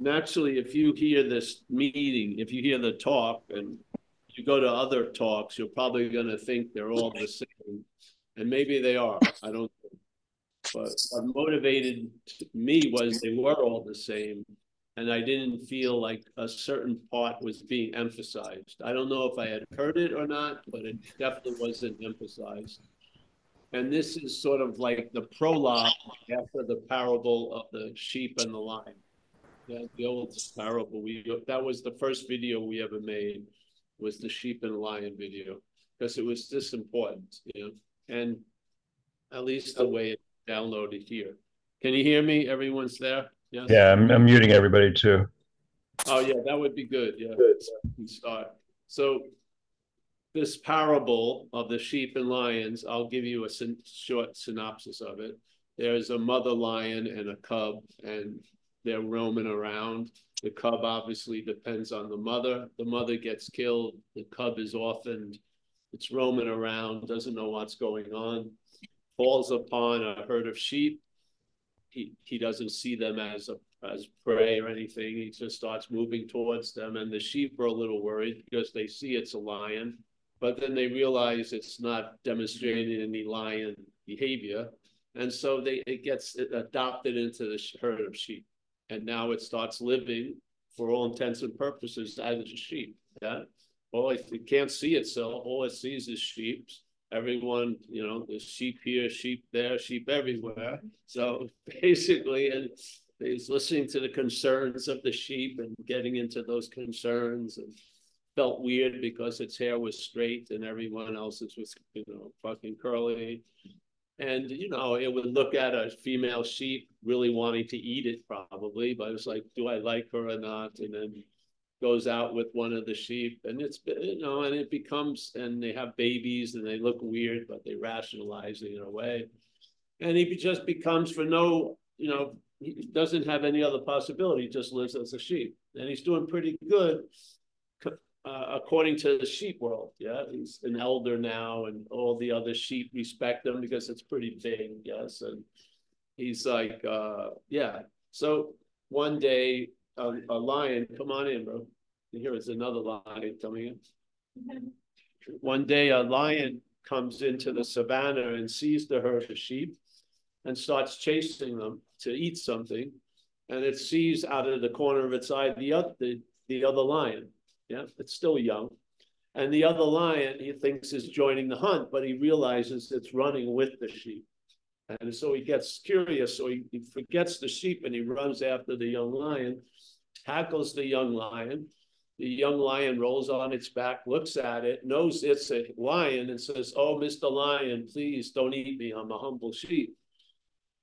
naturally, if you hear this meeting, if you hear the talk and you go to other talks, you're probably going to think they're all the same. And maybe they are. I don't know. But what motivated me was they were all the same. And I didn't feel like a certain part was being emphasized. I don't know if I had heard it or not, but it definitely wasn't emphasized. And this is sort of like the prologue after the parable of the sheep and the lion. Yeah, the old parable. We that was the first video we ever made, was the sheep and lion video, because it was this important, you know. And at least the way it downloaded here. Can you hear me? Everyone's there? Yes? Yeah, I'm, I'm muting everybody too. Oh yeah, that would be good. Yeah, good. start. So this parable of the sheep and lions, I'll give you a short synopsis of it. There's a mother lion and a cub, and they're roaming around. The cub obviously depends on the mother. The mother gets killed. The cub is orphaned. It's roaming around, doesn't know what's going on, falls upon a herd of sheep. He, he doesn't see them as a as prey or anything. He just starts moving towards them, and the sheep are a little worried because they see it's a lion but then they realize it's not demonstrating any lion behavior. And so they it gets adopted into the herd of sheep. And now it starts living for all intents and purposes as a sheep. Yeah. It, it can't see itself. All it sees is sheep. Everyone, you know, there's sheep here, sheep there, sheep everywhere. So basically, and he's listening to the concerns of the sheep and getting into those concerns and felt weird because its hair was straight and everyone else's was, you know, fucking curly. And, you know, it would look at a female sheep really wanting to eat it probably, but it's like, do I like her or not? And then goes out with one of the sheep and it's, you know, and it becomes, and they have babies and they look weird, but they rationalize it in a way. And he just becomes for no, you know, he doesn't have any other possibility, he just lives as a sheep. And he's doing pretty good uh, according to the sheep world. Yeah, he's an elder now, and all the other sheep respect him because it's pretty big. Yes, and he's like, uh, yeah. So one day, a, a lion, come on in, bro. Here is another lion coming in. One day, a lion comes into the savannah and sees the herd of sheep and starts chasing them to eat something. And it sees out of the corner of its eye the other, the, the other lion yeah, it's still young. And the other lion he thinks is joining the hunt, but he realizes it's running with the sheep. And so he gets curious, so he, he forgets the sheep and he runs after the young lion, tackles the young lion. The young lion rolls on its back, looks at it, knows it's a lion, and says, Oh, Mr. Lion, please don't eat me. I'm a humble sheep.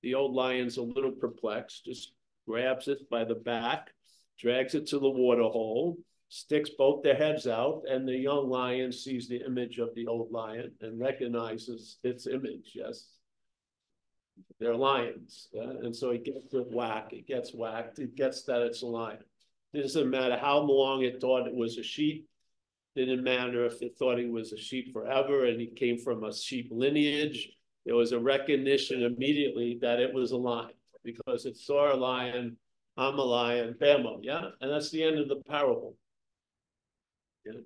The old lion's a little perplexed, just grabs it by the back, drags it to the water hole, sticks both their heads out, and the young lion sees the image of the old lion and recognizes its image. Yes, they're lions, yeah? and so it gets a whack. It gets whacked. It gets that it's a lion. It doesn't matter how long it thought it was a sheep. It didn't matter if it thought he was a sheep forever and he came from a sheep lineage. There was a recognition immediately that it was a lion because it saw a lion. I'm a lion, bamo, oh, yeah, and that's the end of the parable.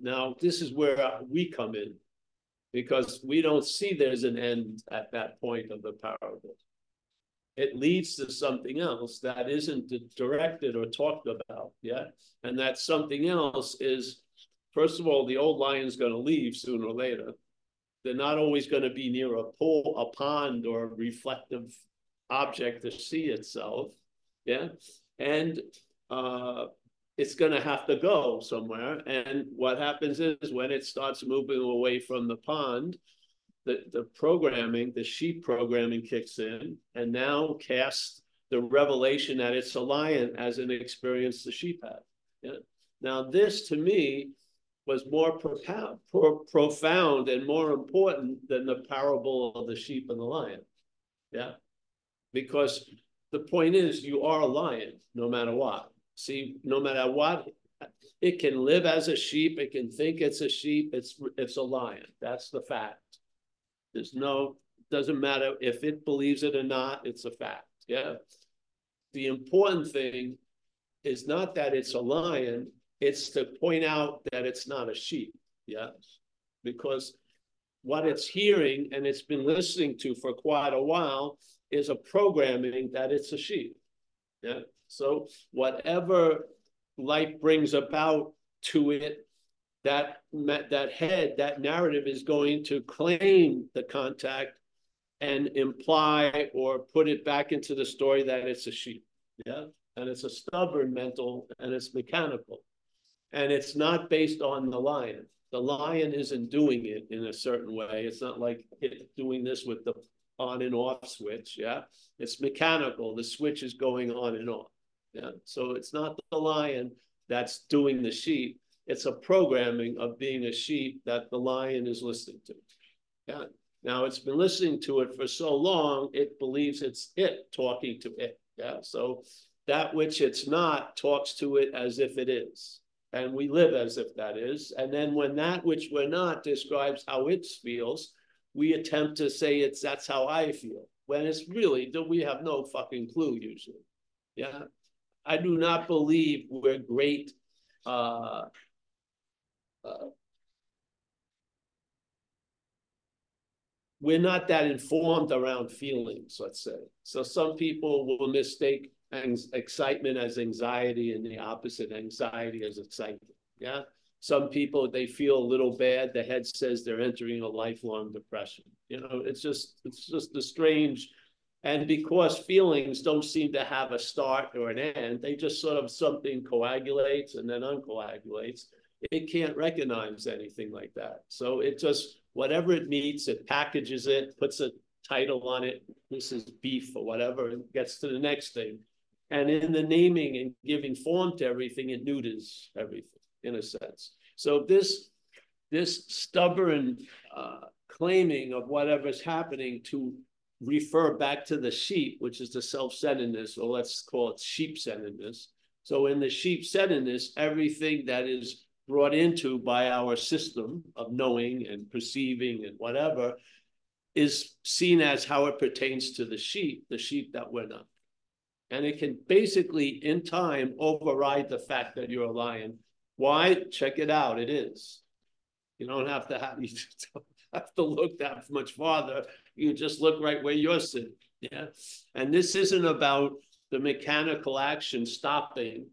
Now, this is where we come in because we don't see there's an end at that point of the parable. It leads to something else that isn't directed or talked about yet. And that something else is, first of all, the old lion's going to leave sooner or later. They're not always going to be near a pool, a pond, or a reflective object to see itself. Yeah. And uh, it's going to have to go somewhere. And what happens is when it starts moving away from the pond, the, the programming, the sheep programming kicks in and now casts the revelation that it's a lion as an experience the sheep have. Yeah. Now, this to me was more pro profound and more important than the parable of the sheep and the lion. Yeah. Because the point is, you are a lion no matter what. See, no matter what, it can live as a sheep. It can think it's a sheep. It's it's a lion. That's the fact. There's no doesn't matter if it believes it or not. It's a fact. Yeah. The important thing is not that it's a lion, it's to point out that it's not a sheep. Yes. Because what it's hearing and it's been listening to for quite a while is a programming that it's a sheep. Yeah. So whatever life brings about to it, that that head, that narrative is going to claim the contact and imply or put it back into the story that it's a sheep. Yeah. And it's a stubborn mental and it's mechanical. And it's not based on the lion. The lion isn't doing it in a certain way. It's not like it's doing this with the on and off switch. Yeah. It's mechanical. The switch is going on and off. Yeah. So it's not the lion that's doing the sheep. It's a programming of being a sheep that the lion is listening to. Yeah. Now it's been listening to it for so long, it believes it's it talking to it. Yeah. So that which it's not talks to it as if it is and we live as if that is. And then when that which we're not describes how it feels, we attempt to say it's that's how I feel. When it's really we have no fucking clue usually. Yeah. I do not believe we're great uh, uh, we're not that informed around feelings, let's say. So some people will mistake excitement as anxiety and the opposite anxiety as excitement. Yeah. Some people, they feel a little bad. The head says they're entering a lifelong depression. You know, it's just, it's just a strange, and because feelings don't seem to have a start or an end, they just sort of something coagulates and then uncoagulates. It can't recognize anything like that. So it just, whatever it meets, it packages it, puts a title on it. This is beef or whatever, and gets to the next thing. And in the naming and giving form to everything, it neuters everything in a sense. So this, this stubborn uh, claiming of whatever's happening to refer back to the sheep, which is the self-centeredness, or let's call it sheep-centeredness. So in the sheep-centeredness, everything that is brought into by our system of knowing and perceiving and whatever is seen as how it pertains to the sheep, the sheep that we're not and it can basically in time override the fact that you're a lion. Why? Check it out. It is. You don't have to have have to look that much farther. You just look right where you're sitting. Yeah. And this isn't about the mechanical action stopping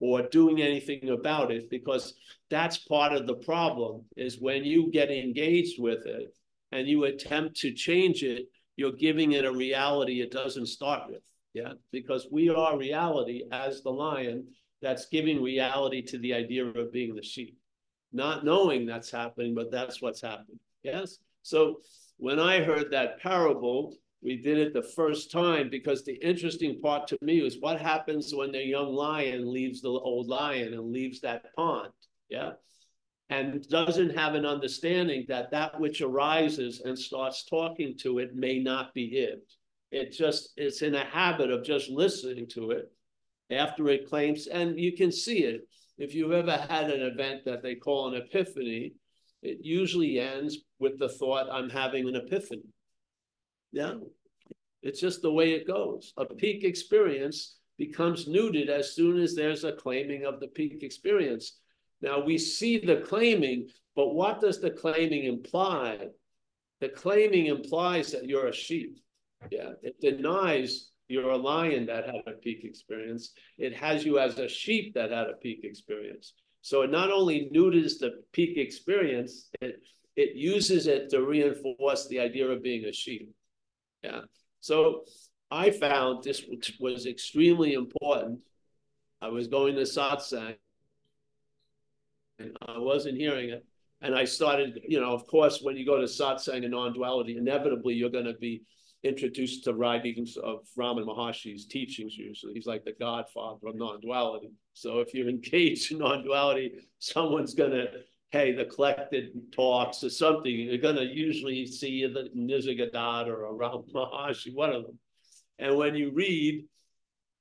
or doing anything about it because that's part of the problem is when you get engaged with it and you attempt to change it, you're giving it a reality it doesn't start with. Yeah, because we are reality as the lion that's giving reality to the idea of being the sheep, not knowing that's happening, but that's what's happening. Yes. So when I heard that parable, we did it the first time because the interesting part to me was what happens when the young lion leaves the old lion and leaves that pond. Yeah. And doesn't have an understanding that that which arises and starts talking to it may not be it. It just it's in a habit of just listening to it after it claims, and you can see it. If you've ever had an event that they call an epiphany, it usually ends with the thought, I'm having an epiphany. Yeah. It's just the way it goes. A peak experience becomes neutered as soon as there's a claiming of the peak experience. Now we see the claiming, but what does the claiming imply? The claiming implies that you're a sheep. Yeah, it denies you're a lion that had a peak experience. It has you as a sheep that had a peak experience. So it not only neuters the peak experience, it it uses it to reinforce the idea of being a sheep. Yeah. So I found this was extremely important. I was going to satsang and I wasn't hearing it. And I started, you know, of course, when you go to satsang and non-duality, inevitably you're going to be introduced to writings of Ramana Maharshi's teachings usually. He's like the godfather of non-duality. So if you're engaged in non-duality, someone's gonna, hey, the collected talks or something, you're gonna usually see the Nisargadatta or a Ramana Maharshi, one of them. And when you read,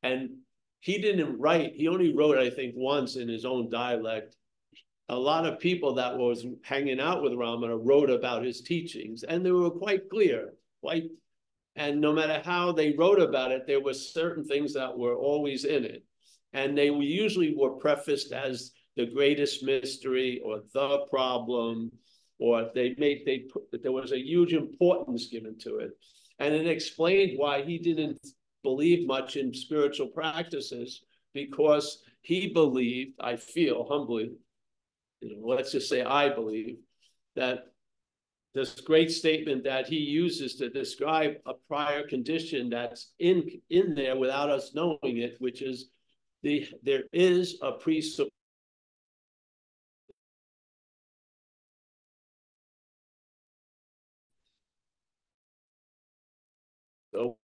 and he didn't write, he only wrote, I think, once in his own dialect. A lot of people that was hanging out with Ramana wrote about his teachings, and they were quite clear, quite and no matter how they wrote about it, there were certain things that were always in it. And they usually were prefaced as the greatest mystery or the problem, or they made they put there was a huge importance given to it. And it explained why he didn't believe much in spiritual practices because he believed, I feel humbly, you know, let's just say I believe, that this great statement that he uses to describe a prior condition that's in in there without us knowing it, which is the there is a pre So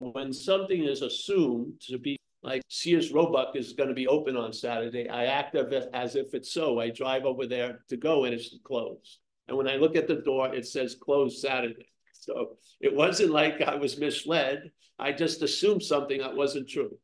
when something is assumed to be like Sears Roebuck is going to be open on Saturday, I act as if it's so. I drive over there to go and it's closed. And when I look at the door, it says closed Saturday. So it wasn't like I was misled. I just assumed something that wasn't true.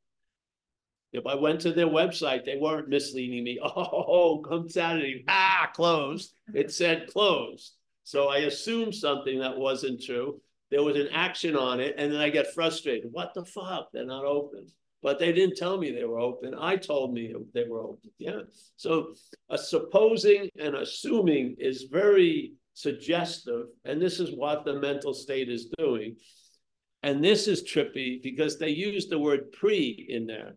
If I went to their website, they weren't misleading me. Oh, come Saturday, ah, closed. It said closed. So I assumed something that wasn't true. There was an action on it, and then I get frustrated. What the fuck? They're not open but they didn't tell me they were open. I told me they were open. Yeah. So a supposing and assuming is very suggestive. And this is what the mental state is doing. And this is trippy because they use the word pre in there.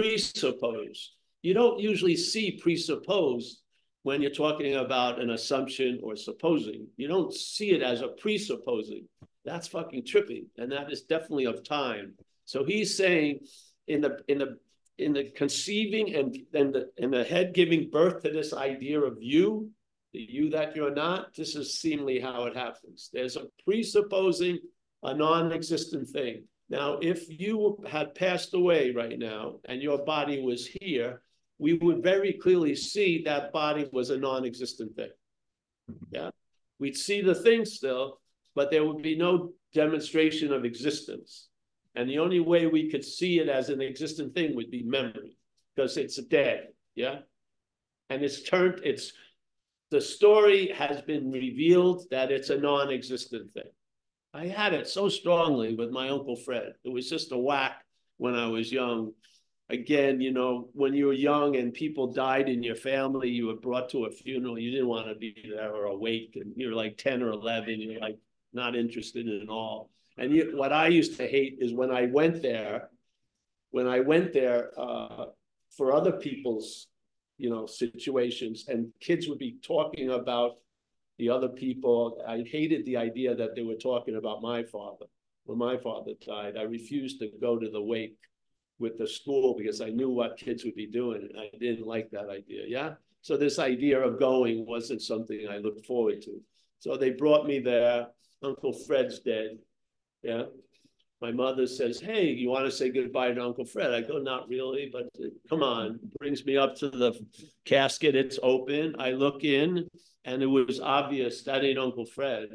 Presuppose. You don't usually see presuppose when you're talking about an assumption or supposing. You don't see it as a presupposing. That's fucking trippy, and that is definitely of time. So he's saying in the in the in the conceiving and then the in the head giving birth to this idea of you, the you that you're not, this is seemingly how it happens. There's a presupposing a non-existent thing. Now, if you had passed away right now and your body was here, we would very clearly see that body was a non-existent thing. Mm-hmm. Yeah. We'd see the thing still, but there would be no demonstration of existence. And the only way we could see it as an existent thing would be memory, because it's dead, yeah? And it's turned, it's, the story has been revealed that it's a non-existent thing. I had it so strongly with my Uncle Fred. It was just a whack when I was young. Again, you know, when you were young and people died in your family, you were brought to a funeral, you didn't want to be there or awake, and you're like 10 or 11, you're like, not interested in all. And you, what I used to hate is when I went there, when I went there uh, for other people's, you know, situations, and kids would be talking about the other people. I hated the idea that they were talking about my father. When my father died, I refused to go to the wake with the school because I knew what kids would be doing. And I didn't like that idea. Yeah. So this idea of going wasn't something I looked forward to. So they brought me there. Uncle Fred's dead. Yeah. My mother says, Hey, you want to say goodbye to Uncle Fred? I go, Not really, but uh, come on. Brings me up to the casket. It's open. I look in, and it was obvious that ain't Uncle Fred.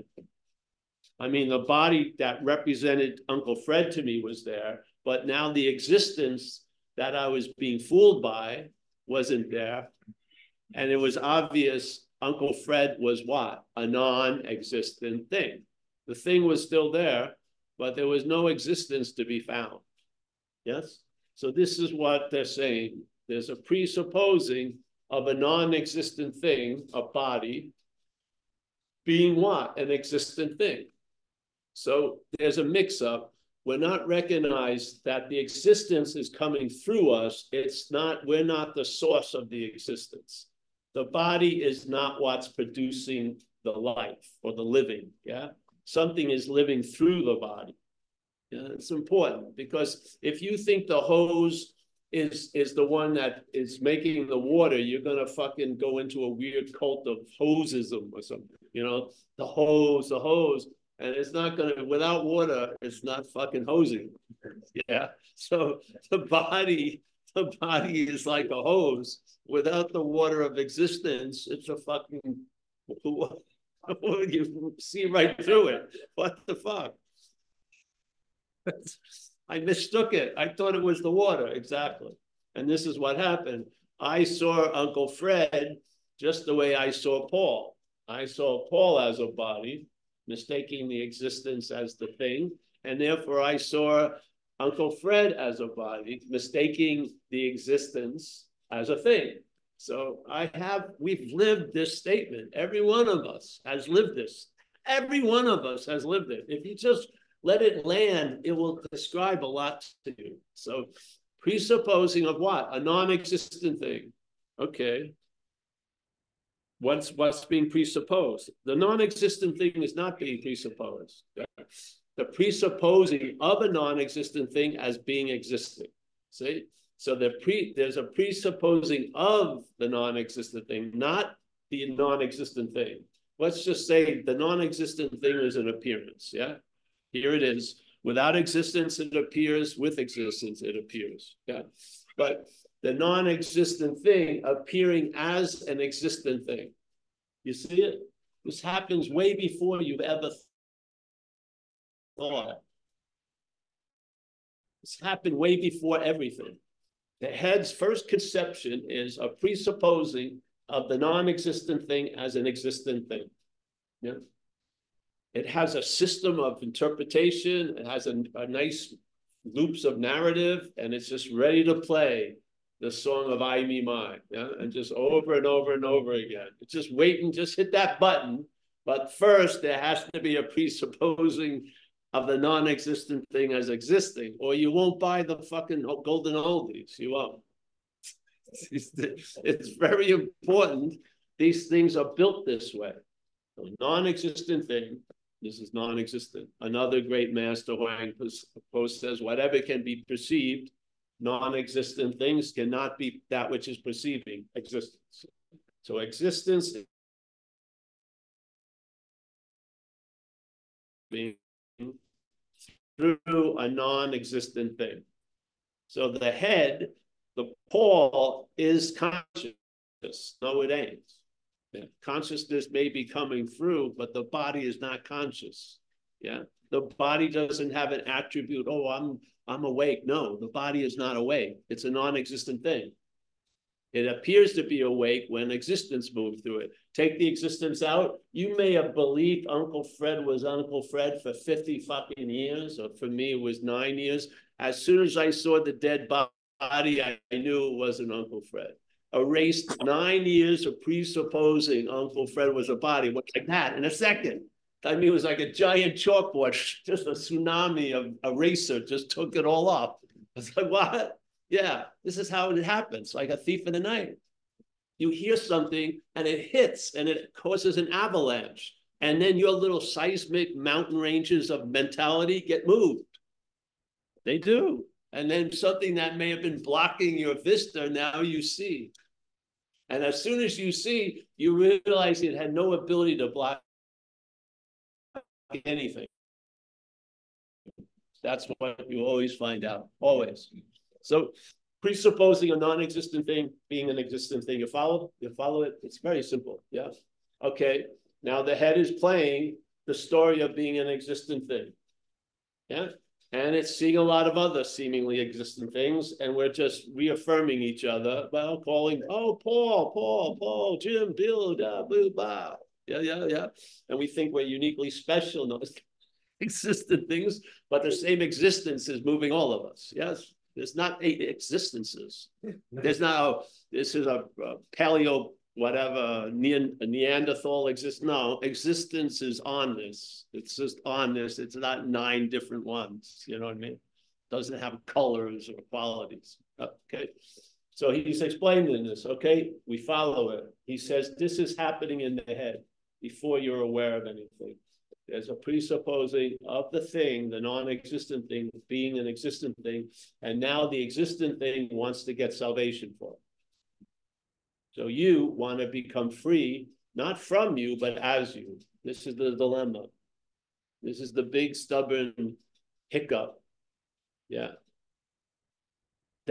I mean, the body that represented Uncle Fred to me was there, but now the existence that I was being fooled by wasn't there. And it was obvious Uncle Fred was what? A non existent thing. The thing was still there, but there was no existence to be found. Yes? So this is what they're saying. There's a presupposing of a non-existent thing, a body, being what? An existent thing. So there's a mix-up. We're not recognized that the existence is coming through us. It's not, we're not the source of the existence. The body is not what's producing the life or the living. Yeah something is living through the body. Yeah, it's important because if you think the hose is is the one that is making the water, you're gonna fucking go into a weird cult of hosism or something. You know, the hose, the hose, and it's not gonna without water, it's not fucking hosing. Yeah. So the body, the body is like a hose. Without the water of existence, it's a fucking you see right through it. What the fuck? I mistook it. I thought it was the water, exactly. And this is what happened. I saw Uncle Fred just the way I saw Paul. I saw Paul as a body, mistaking the existence as the thing. And therefore I saw Uncle Fred as a body, mistaking the existence as a thing. So I have, we've lived this statement. Every one of us has lived this. Every one of us has lived it. If you just let it land, it will describe a lot to you. So presupposing of what? A non-existent thing. Okay. What's what's being presupposed? The non-existent thing is not being presupposed. The presupposing of a non-existent thing as being existing. See? So the pre there's a presupposing of the non-existent thing, not the non-existent thing. Let's just say the non-existent thing is an appearance. Yeah. Here it is. Without existence, it appears. With existence, it appears. Yeah. But the non-existent thing appearing as an existent thing. You see it? This happens way before you've ever thought. This happened way before everything. The head's first conception is a presupposing of the non-existent thing as an existent thing. Yeah. It has a system of interpretation. It has a, a nice loops of narrative, and it's just ready to play the song of I, me, my, yeah? and just over and over and over again. It's just waiting, just hit that button. But first, there has to be a presupposing of the non-existent thing as existing, or you won't buy the fucking golden oldies. You won't. It's very important. These things are built this way. Non-existent thing. This is non-existent. Another great master Huang Po says, whatever can be perceived non-existent things cannot be that which is perceiving existence. So existence being through a non-existent thing. So the head, the Paul is conscious. No, it ain't. Consciousness may be coming through, but the body is not conscious. Yeah. The body doesn't have an attribute. Oh, I'm I'm awake. No, the body is not awake. It's a non-existent thing. It appears to be awake when existence moves through it. Take the existence out. You may have believed Uncle Fred was Uncle Fred for 50 fucking years, or for me, it was nine years. As soon as I saw the dead body, I knew it wasn't Uncle Fred. Erased nine years of presupposing Uncle Fred was a body, what's like that in a second. I mean, it was like a giant chalkboard, just a tsunami of eraser just took it all up. It's like, what? Yeah, this is how it happens, like a thief in the night. You hear something and it hits and it causes an avalanche. And then your little seismic mountain ranges of mentality get moved. They do. And then something that may have been blocking your vista, now you see. And as soon as you see, you realize it had no ability to block anything. That's what you always find out, always. So presupposing a non-existent thing being an existent thing, you follow? You follow it? It's very simple, yeah? Okay, now the head is playing the story of being an existent thing, yeah? And it's seeing a lot of other seemingly existent things, and we're just reaffirming each other, well, calling, oh, Paul, Paul, Paul, Jim, Bill, da, boo, bow. Yeah, yeah, yeah. And we think we're uniquely special. No, existent things, but the same existence is moving all of us. Yes. There's not eight existences. There's now, oh, this is a, a paleo, whatever, ne Neanderthal exists. No, existence is on this. It's just on this. It's not nine different ones. You know what I mean? Doesn't have colors or qualities. Okay. So he's explaining this. Okay. We follow it. He says, this is happening in the head before you're aware of anything. There's a presupposing of the thing, the non-existent thing, being an existent thing, and now the existent thing wants to get salvation for it. So you want to become free, not from you, but as you. This is the dilemma. This is the big stubborn hiccup. Yeah.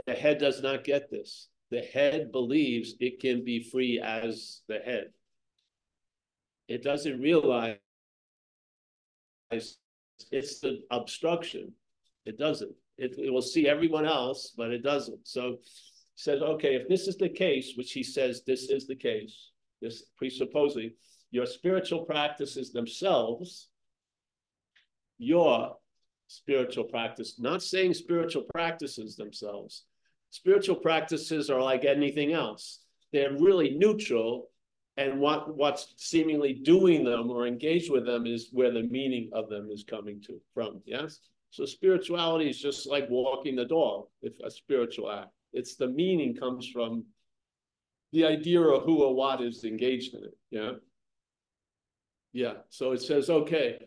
The head does not get this. The head believes it can be free as the head it doesn't realize it's the obstruction. It doesn't. It, it will see everyone else, but it doesn't. So says, okay, if this is the case, which he says this is the case, this presupposing your spiritual practices themselves your spiritual practice, not saying spiritual practices themselves. Spiritual practices are like anything else. They're really neutral and what what's seemingly doing them or engaged with them is where the meaning of them is coming to from yes? So spirituality is just like walking the dog if a spiritual act. It's the meaning comes from the idea of who or what is engaged in it yeah? Yeah so it says okay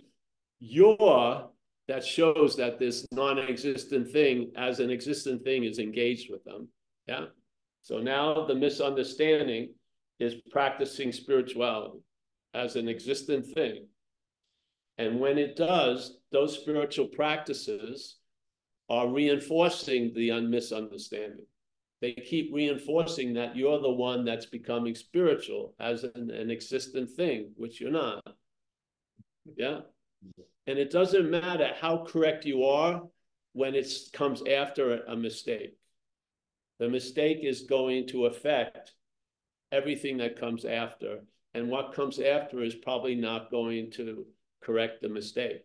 you're that shows that this non-existent thing as an existent thing is engaged with them yeah? So now the misunderstanding is practicing spirituality as an existent thing. And when it does, those spiritual practices are reinforcing the misunderstanding. They keep reinforcing that you're the one that's becoming spiritual as an, an existent thing, which you're not. Yeah. And it doesn't matter how correct you are when it comes after a mistake. The mistake is going to affect everything that comes after. And what comes after is probably not going to correct the mistake.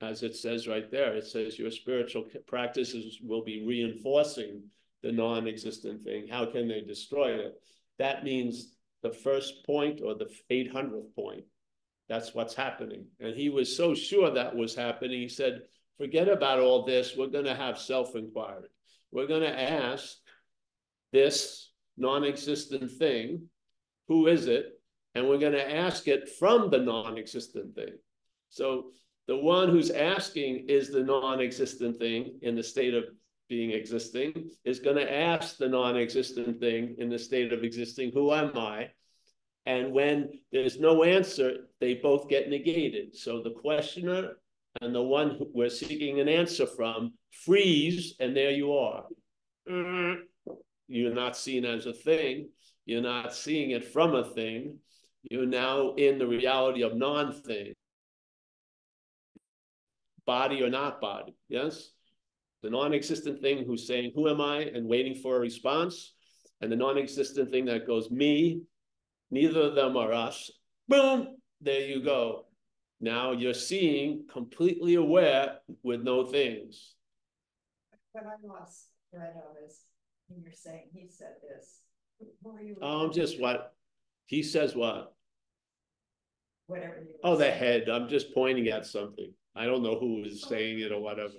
As it says right there, it says your spiritual practices will be reinforcing the non existent thing. How can they destroy it? That means the first point or the 800th point. That's what's happening. And he was so sure that was happening. He said, forget about all this. We're going to have self inquiry. We're going to ask this non-existent thing. Who is it? And we're going to ask it from the non-existent thing. So the one who's asking is the non-existent thing in the state of being existing is going to ask the non-existent thing in the state of existing, who am I? And when there's no answer, they both get negated. So the questioner and the one we're seeking an answer from freeze, and there you are mm-hmm. You're not seen as a thing. You're not seeing it from a thing. You're now in the reality of non-thing. Body or not body, yes? The non-existent thing who's saying, who am I? And waiting for a response. And the non-existent thing that goes, me. Neither of them are us. Boom, there you go. Now you're seeing completely aware with no things. But I lost thread of you're saying he said this. Who are you? Um, just what he says. What? Whatever. Oh, the head. I'm just pointing at something. I don't know who is saying it or whatever.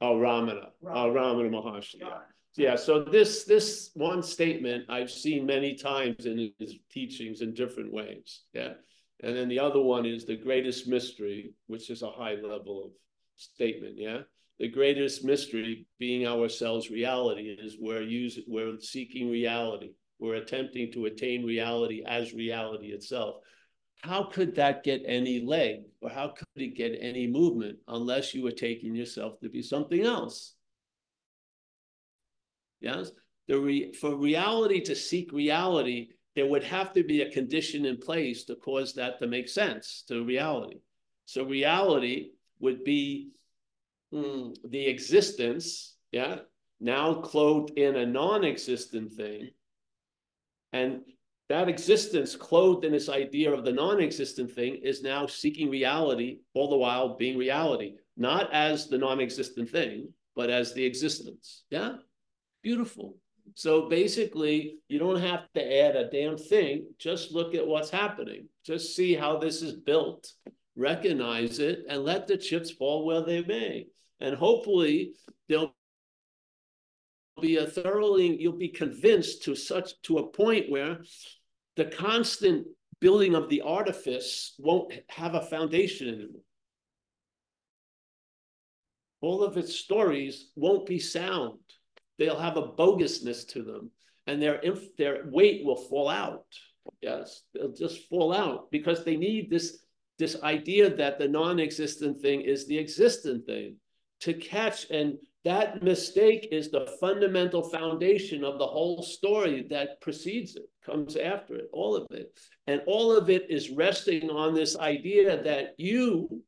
Oh, Ramana. Ramana. Oh, Ramana Maharshi. Yeah. yeah. So this this one statement I've seen many times in his teachings in different ways. Yeah. And then the other one is the greatest mystery, which is a high level of statement. Yeah the greatest mystery being ourselves reality is we're using we're seeking reality. We're attempting to attain reality as reality itself. How could that get any leg or how could it get any movement unless you were taking yourself to be something else? Yes? The re, for reality to seek reality there would have to be a condition in place to cause that to make sense to reality. So reality would be mm, the existence, yeah, now clothed in a non-existent thing. And that existence clothed in this idea of the non-existent thing is now seeking reality, all the while being reality, not as the non-existent thing, but as the existence. Yeah, beautiful. So basically, you don't have to add a damn thing. Just look at what's happening. Just see how this is built, recognize it, and let the chips fall where they may. And hopefully there'll be a thoroughly you'll be convinced to such to a point where the constant building of the artifice won't have a foundation anymore. All of its stories won't be sound. They'll have a bogusness to them and their their weight will fall out. Yes they'll just fall out because they need this this idea that the non-existent thing is the existent thing to catch. And that mistake is the fundamental foundation of the whole story that precedes it, comes after it, all of it. And all of it is resting on this idea that you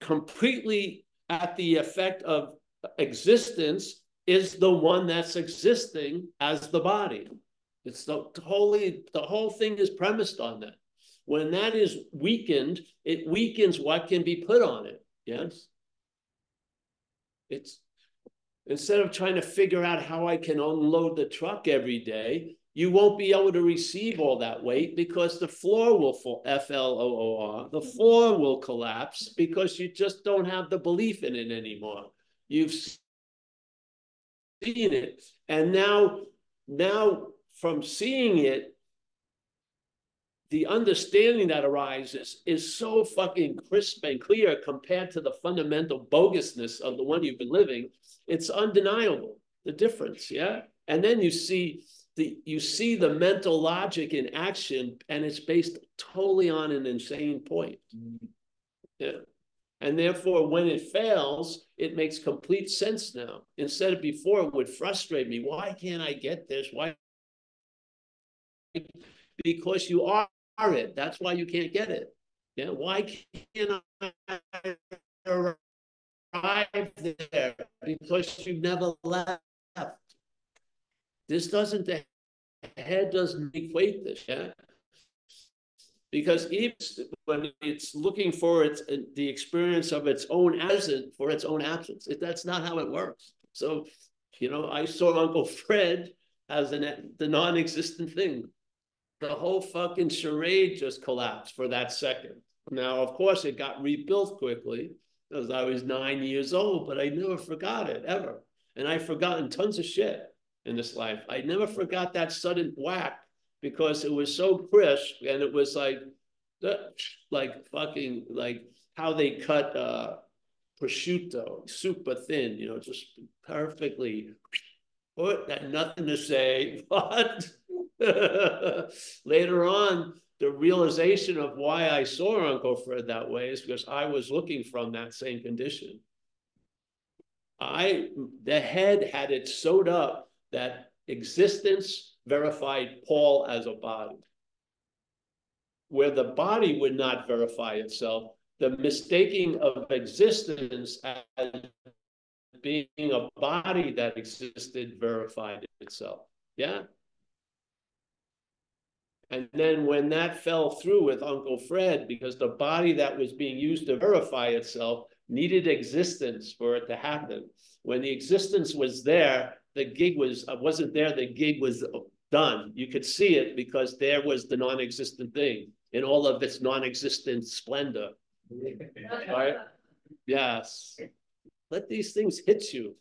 completely at the effect of existence is the one that's existing as the body. It's the wholly the whole thing is premised on that. When that is weakened, it weakens what can be put on it. Yes. It's instead of trying to figure out how I can unload the truck every day, you won't be able to receive all that weight because the floor will fall, F L O O R, the floor will collapse because you just don't have the belief in it anymore. You've seen it. And now, now from seeing it, the understanding that arises is so fucking crisp and clear compared to the fundamental bogusness of the one you've been living. It's undeniable, the difference, yeah? And then you see the you see the mental logic in action, and it's based totally on an insane point. Mm-hmm. Yeah. And therefore, when it fails, it makes complete sense now. Instead of before, it would frustrate me. Why can't I get this? Why? Because you are it. That's why you can't get it. Yeah. Why can't I arrive there? Because you never left. This doesn't, the head doesn't equate this, yeah? Because even when it's looking for its the experience of its own absence for its own absence, it, that's not how it works. So, you know, I saw Uncle Fred as an the non-existent thing. The whole fucking charade just collapsed for that second. Now, of course, it got rebuilt quickly because I was nine years old, but I never forgot it ever. And I've forgotten tons of shit in this life. I never forgot that sudden whack because it was so crisp and it was like, like fucking, like how they cut uh, prosciutto, super thin, you know, just perfectly. Got nothing to say. What? Later on, the realization of why I saw Uncle Fred that way is because I was looking from that same condition. I the head had it sewed up that existence verified Paul as a body. Where the body would not verify itself, the mistaking of existence as being a body that existed verified itself. Yeah. And then when that fell through with Uncle Fred, because the body that was being used to verify itself needed existence for it to happen. When the existence was there, the gig was I wasn't there. The gig was done. You could see it because there was the non-existent thing in all of its non-existent splendor. right? Yes. Let these things hit you.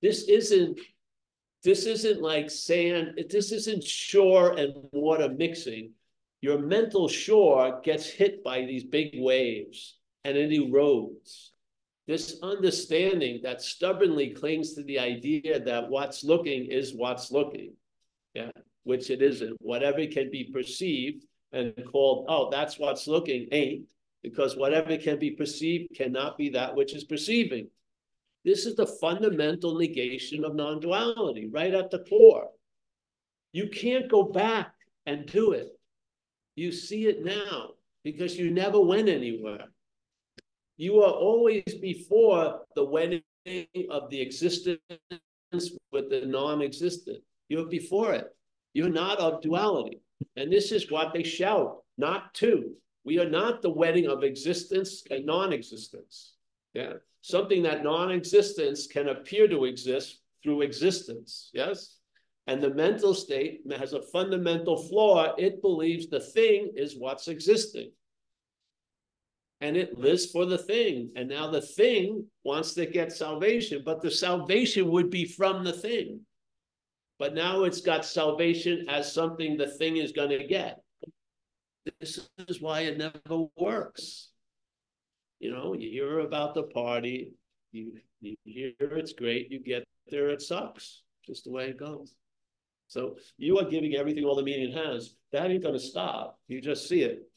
This isn't this isn't like sand, this isn't shore and water mixing. Your mental shore gets hit by these big waves and it erodes this understanding that stubbornly clings to the idea that what's looking is what's looking, yeah, which it isn't. Whatever can be perceived and called, oh, that's what's looking, ain't, because whatever can be perceived cannot be that which is perceiving. This is the fundamental negation of non duality, right at the core. You can't go back and do it. You see it now because you never went anywhere. You are always before the wedding of the existence with the non-existent. You're before it. You're not of duality. And this is what they shout, not two. We are not the wedding of existence and non-existence. Yeah. Something that non-existence can appear to exist through existence. Yes. And the mental state has a fundamental flaw. It believes the thing is what's existing and it lives for the thing. And now the thing wants to get salvation, but the salvation would be from the thing. But now it's got salvation as something the thing is going to get. This is why it never works. You know, you hear about the party, you, you hear it's great, you get there, it sucks. Just the way it goes. So you are giving everything all the meaning it has. That ain't going to stop. You just see it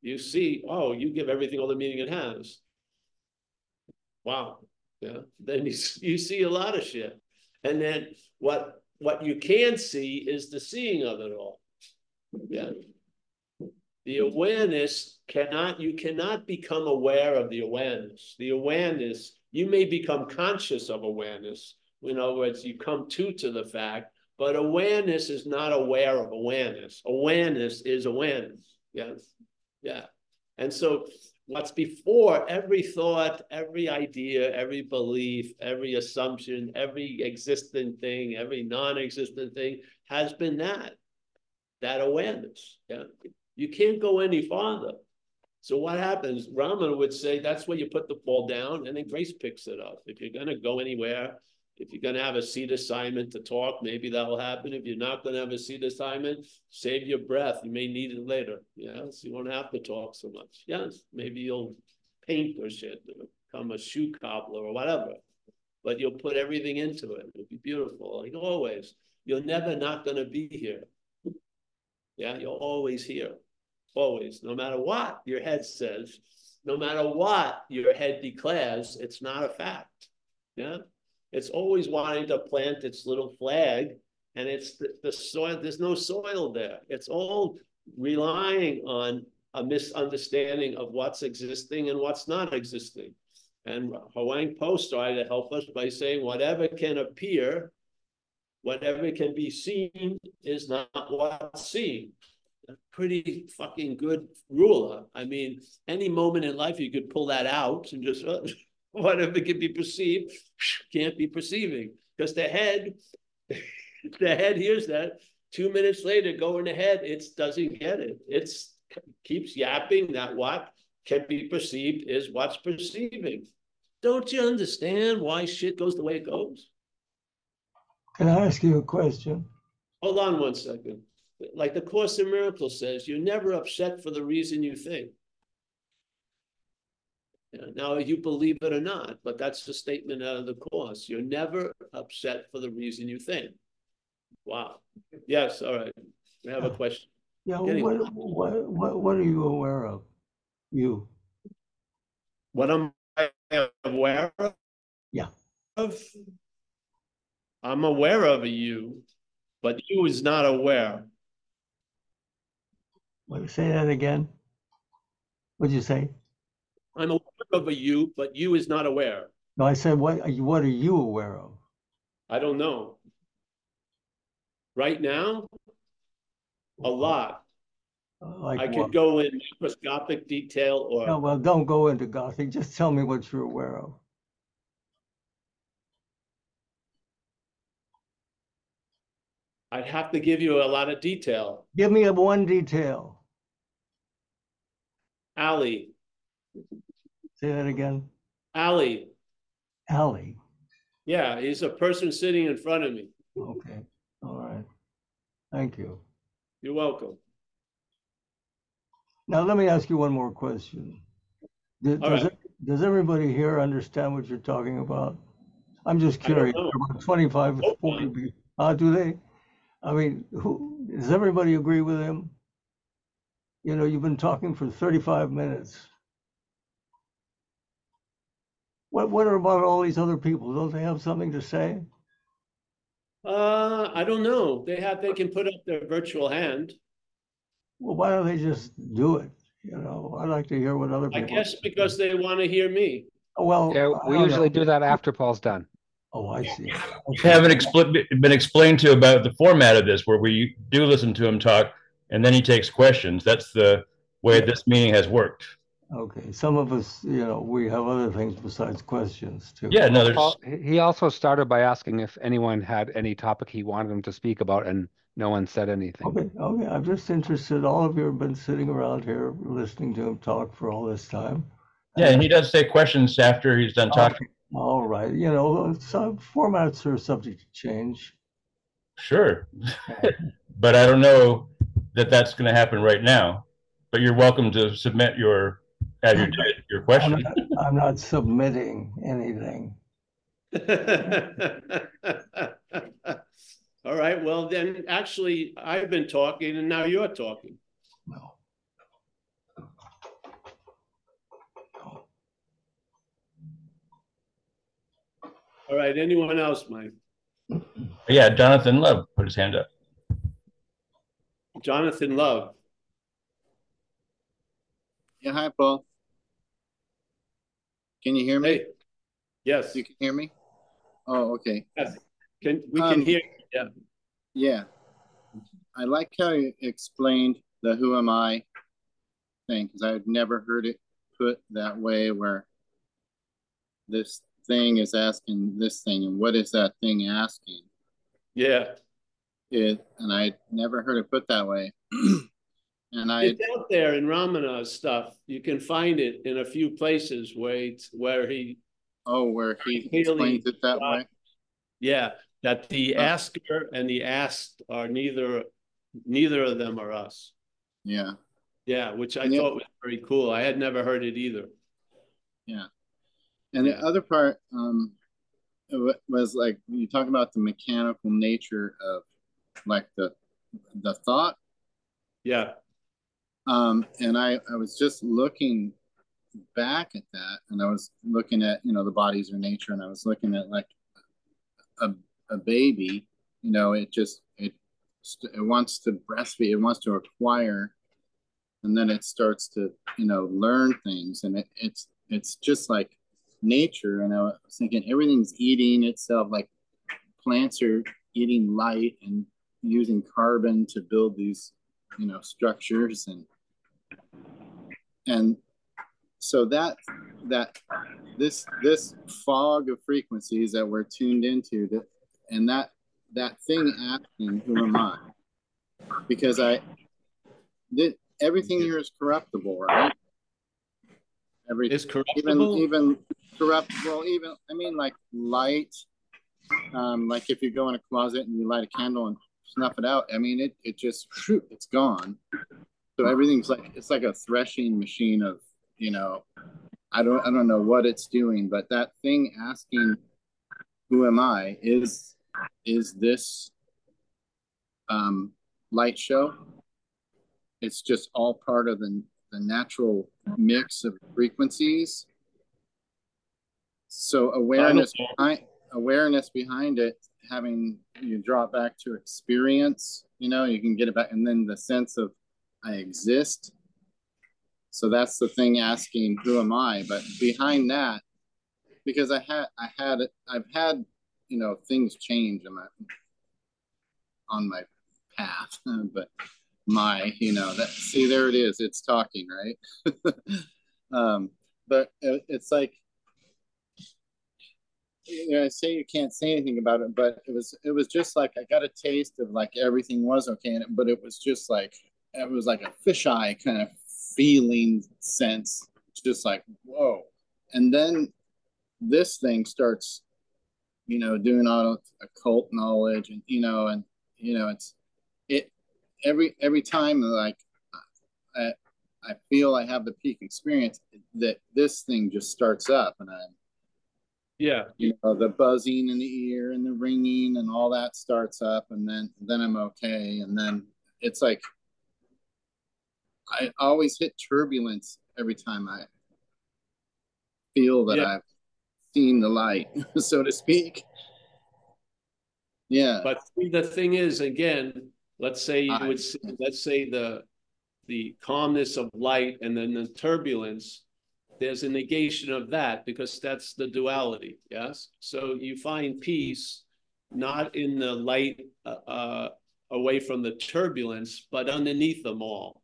you see, oh, you give everything all the meaning it has. Wow. Yeah. Then you, you see a lot of shit. And then what what you can see is the seeing of it all. Yeah. The awareness cannot, you cannot become aware of the awareness. The awareness, you may become conscious of awareness. In other words, you come to to the fact, But awareness is not aware of awareness. Awareness is awareness. Yes. Yeah. And so what's before every thought, every idea, every belief, every assumption, every existent thing, every non-existent thing has been that, that awareness. Yeah. You can't go any farther. So what happens? Raman would say that's where you put the ball down and then Grace picks it up. If you're going to go anywhere, if you're going to have a seat assignment to talk, maybe that'll happen. If you're not going to have a seat assignment, save your breath. You may need it later. Yes, you won't have to talk so much. Yes, maybe you'll paint or shit, or become a shoe cobbler or whatever. But you'll put everything into it. It'll be beautiful, like always. You're never not going to be here. Yeah, you're always here. Always. No matter what your head says, no matter what your head declares, it's not a fact. Yeah. It's always wanting to plant its little flag, and it's the, the soil, there's no soil there. It's all relying on a misunderstanding of what's existing and what's not existing. And Huang Po started to help us by saying whatever can appear, whatever can be seen is not what's seen. A pretty fucking good ruler. I mean, any moment in life you could pull that out and just uh, whatever can be perceived can't be perceiving. Because the head the head hears that. Two minutes later going ahead it doesn't get it. It's keeps yapping. That what can be perceived is what's perceiving. Don't you understand why shit goes the way it goes? Can i ask you a question? Hold on one second like the course in miracles says you're never upset for the reason you think now, you believe it or not, but that's the statement out of the course. You're never upset for the reason you think. Wow. Yes. All right. We have a question. Yeah. What, what, what, what are you aware of? You. What am I aware of? Yeah. Of. I'm aware of you, but you is not aware. Wait, say that again. What'd you say? I'm aware of a you, but you is not aware. No, I said, what are you, what are you aware of? I don't know. Right now, a lot. Like I what? could go in microscopic detail or No, well, don't go into Gothic. Just tell me what you're aware of. I'd have to give you a lot of detail. Give me a one detail. Ali, Say that again. Ali, Ali. yeah, he's a person sitting in front of me. Okay. All right. Thank you. You're welcome. Now, let me ask you one more question. Does, does, right. it- does everybody here understand what you're talking about? I'm just curious. About 25, Hope 40, not. uh, do they? I mean, who, does everybody agree with him? You know, you've been talking for 35 minutes. What, what about all these other people? Don't they have something to say? Uh, I don't know. They have, they can put up their virtual hand. Well, why don't they just do it? You know, I'd like to hear what other I people. guess because they want to hear me. Well, Yeah, I we don't usually know. do that after Paul's done. Oh, I see. Haven't expl- been explained to about the format of this, where we do listen to him talk, and then he takes questions. That's the way this meeting has worked. Okay, some of us, you know, we have other things besides questions too. Yeah, no, there's he he also started by asking if anyone had any topic he wanted him to speak about, and no one said anything. Okay, okay, I'm just interested. All of you have been sitting around here listening to him talk for all this time. yeah, and he does take questions after he's done talking. All right, you know, some formats are subject to change. Sure, but I don't know that that's going to happen right now. But you're welcome to submit your have your your I'm question. not, I'm not submitting anything. All right, well then, actually, I've been talking and now you're talking. No. All right, anyone else, Mike? Yeah, Jonathan Love put his hand up. Jonathan Love. Yeah, hi, Paul. Can you hear me? Hey, yes, You can hear me? Oh, okay. yes. Can, we can Um, hear, yeah. Yeah. I like how you explained the who am I thing because I've never heard it put that way where this thing is asking this thing and what is that thing asking? Yeah. It and I never heard it put that way. and I It's out there in Ramana's stuff. You can find it in a few places where it's, where he, oh where he explains it that got- way. yeah, that the Huh. asker and the asked are neither, neither of them are us. Yeah. Yeah, which I Yeah. thought was very cool. I had never heard it either. Yeah. And Yeah. the other part um, was like you talk about the mechanical nature of like the the thought. Yeah, Um, and I I was just looking back at that, and I was looking at you know the bodies of nature, and I was looking at like a a baby. You know, it just it it wants to breastfeed, it wants to acquire, and then it starts to you know learn things, and it, it's it's just like nature and i was thinking everything's eating itself like plants are eating light and using carbon to build these you know structures and and so that that this this fog of frequencies that we're tuned into that and that that thing asking who am i because i did everything here is corruptible right every it's even corruptible. even corrupt well even i mean like light um like if you go in a closet and you light a candle and snuff it out. I mean it it just shoot, it's gone. So everything's like it's like a threshing machine of you know i don't i don't know what it's doing but that thing asking who am i? Is is this um light show? It's just all part of the the natural mix of frequencies. So awareness behind awareness behind it having you draw it back to experience you know you can get it back and then the sense of i exist. So that's the thing asking who am i? But behind that because i had i had i've had you know things change on my on my path but my you know that see there it is it's talking right? Um but it, it's like you know, I say you can't say anything about it, but it was it was just like I got a taste of like everything was okay, it, but it was just like it was like a fisheye kind of feeling sense, just like whoa, and then this thing starts, you know, doing all occult knowledge, and you know, and you know, it's it every every time like I I feel I have the peak experience that this thing just starts up, and I'm Yeah, you know the buzzing in the ear and the ringing and all that starts up and then then i'm okay. And then it's like i always hit turbulence every time i feel that Yeah. i've seen the light so to speak. Yeah. But see, the thing is, again, let's say you I- would, see- let's say the, the calmness of light and then the turbulence, there's a negation of that because that's the duality, yes? So you find peace not in the light uh, uh, away from the turbulence, but underneath them all,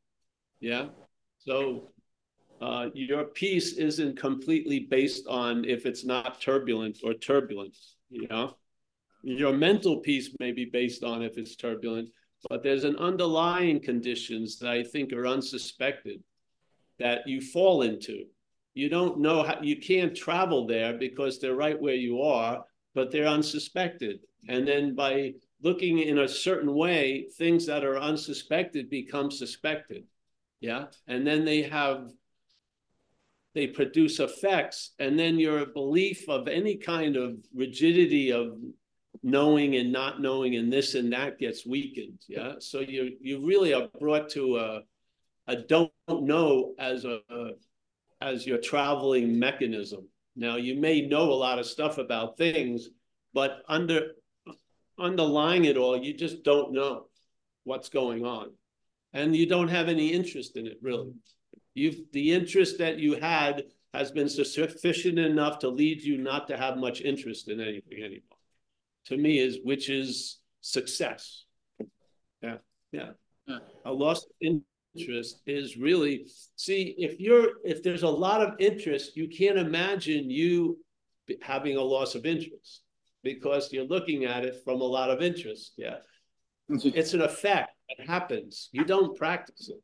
yeah? So uh, your peace isn't completely based on if it's not turbulent or turbulence, you know? Your mental peace may be based on if it's turbulent, but there's an underlying conditions that I think are unsuspected that you fall into. You don't know how you can't travel there because they're right where you are, but they're unsuspected. And then by looking in a certain way, things that are unsuspected become suspected. Yeah. And then they have they produce effects, and then your belief of any kind of rigidity of knowing and not knowing and this and that gets weakened yeah so you you really are brought to a a don't know as a, a as your traveling mechanism. Now you may know a lot of stuff about things but under underlying it all you just don't know what's going on. And you don't have any interest in it really. You've the interest that you had has been sufficient enough to lead you not to have much interest in anything anymore. To me is which is success. Yeah, yeah. Yeah. A loss of interest is really, see, if you're, if there's a lot of interest, you can't imagine you having a loss of interest because you're looking at it from a lot of interest. Yeah. It's an effect that happens. You don't practice it.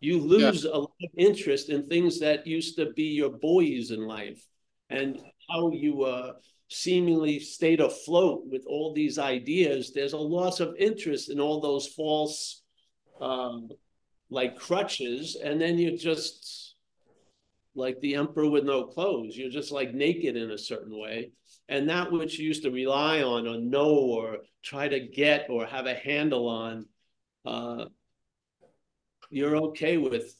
You lose a lot of interest in things that used to be your buoys in life and how you uh, seemingly stayed afloat with all these ideas. There's a loss of interest in all those false, um, like crutches, and then you're just like the emperor with no clothes. You're just like naked in a certain way. And that which you used to rely on or know or try to get or have a handle on, uh, you're okay with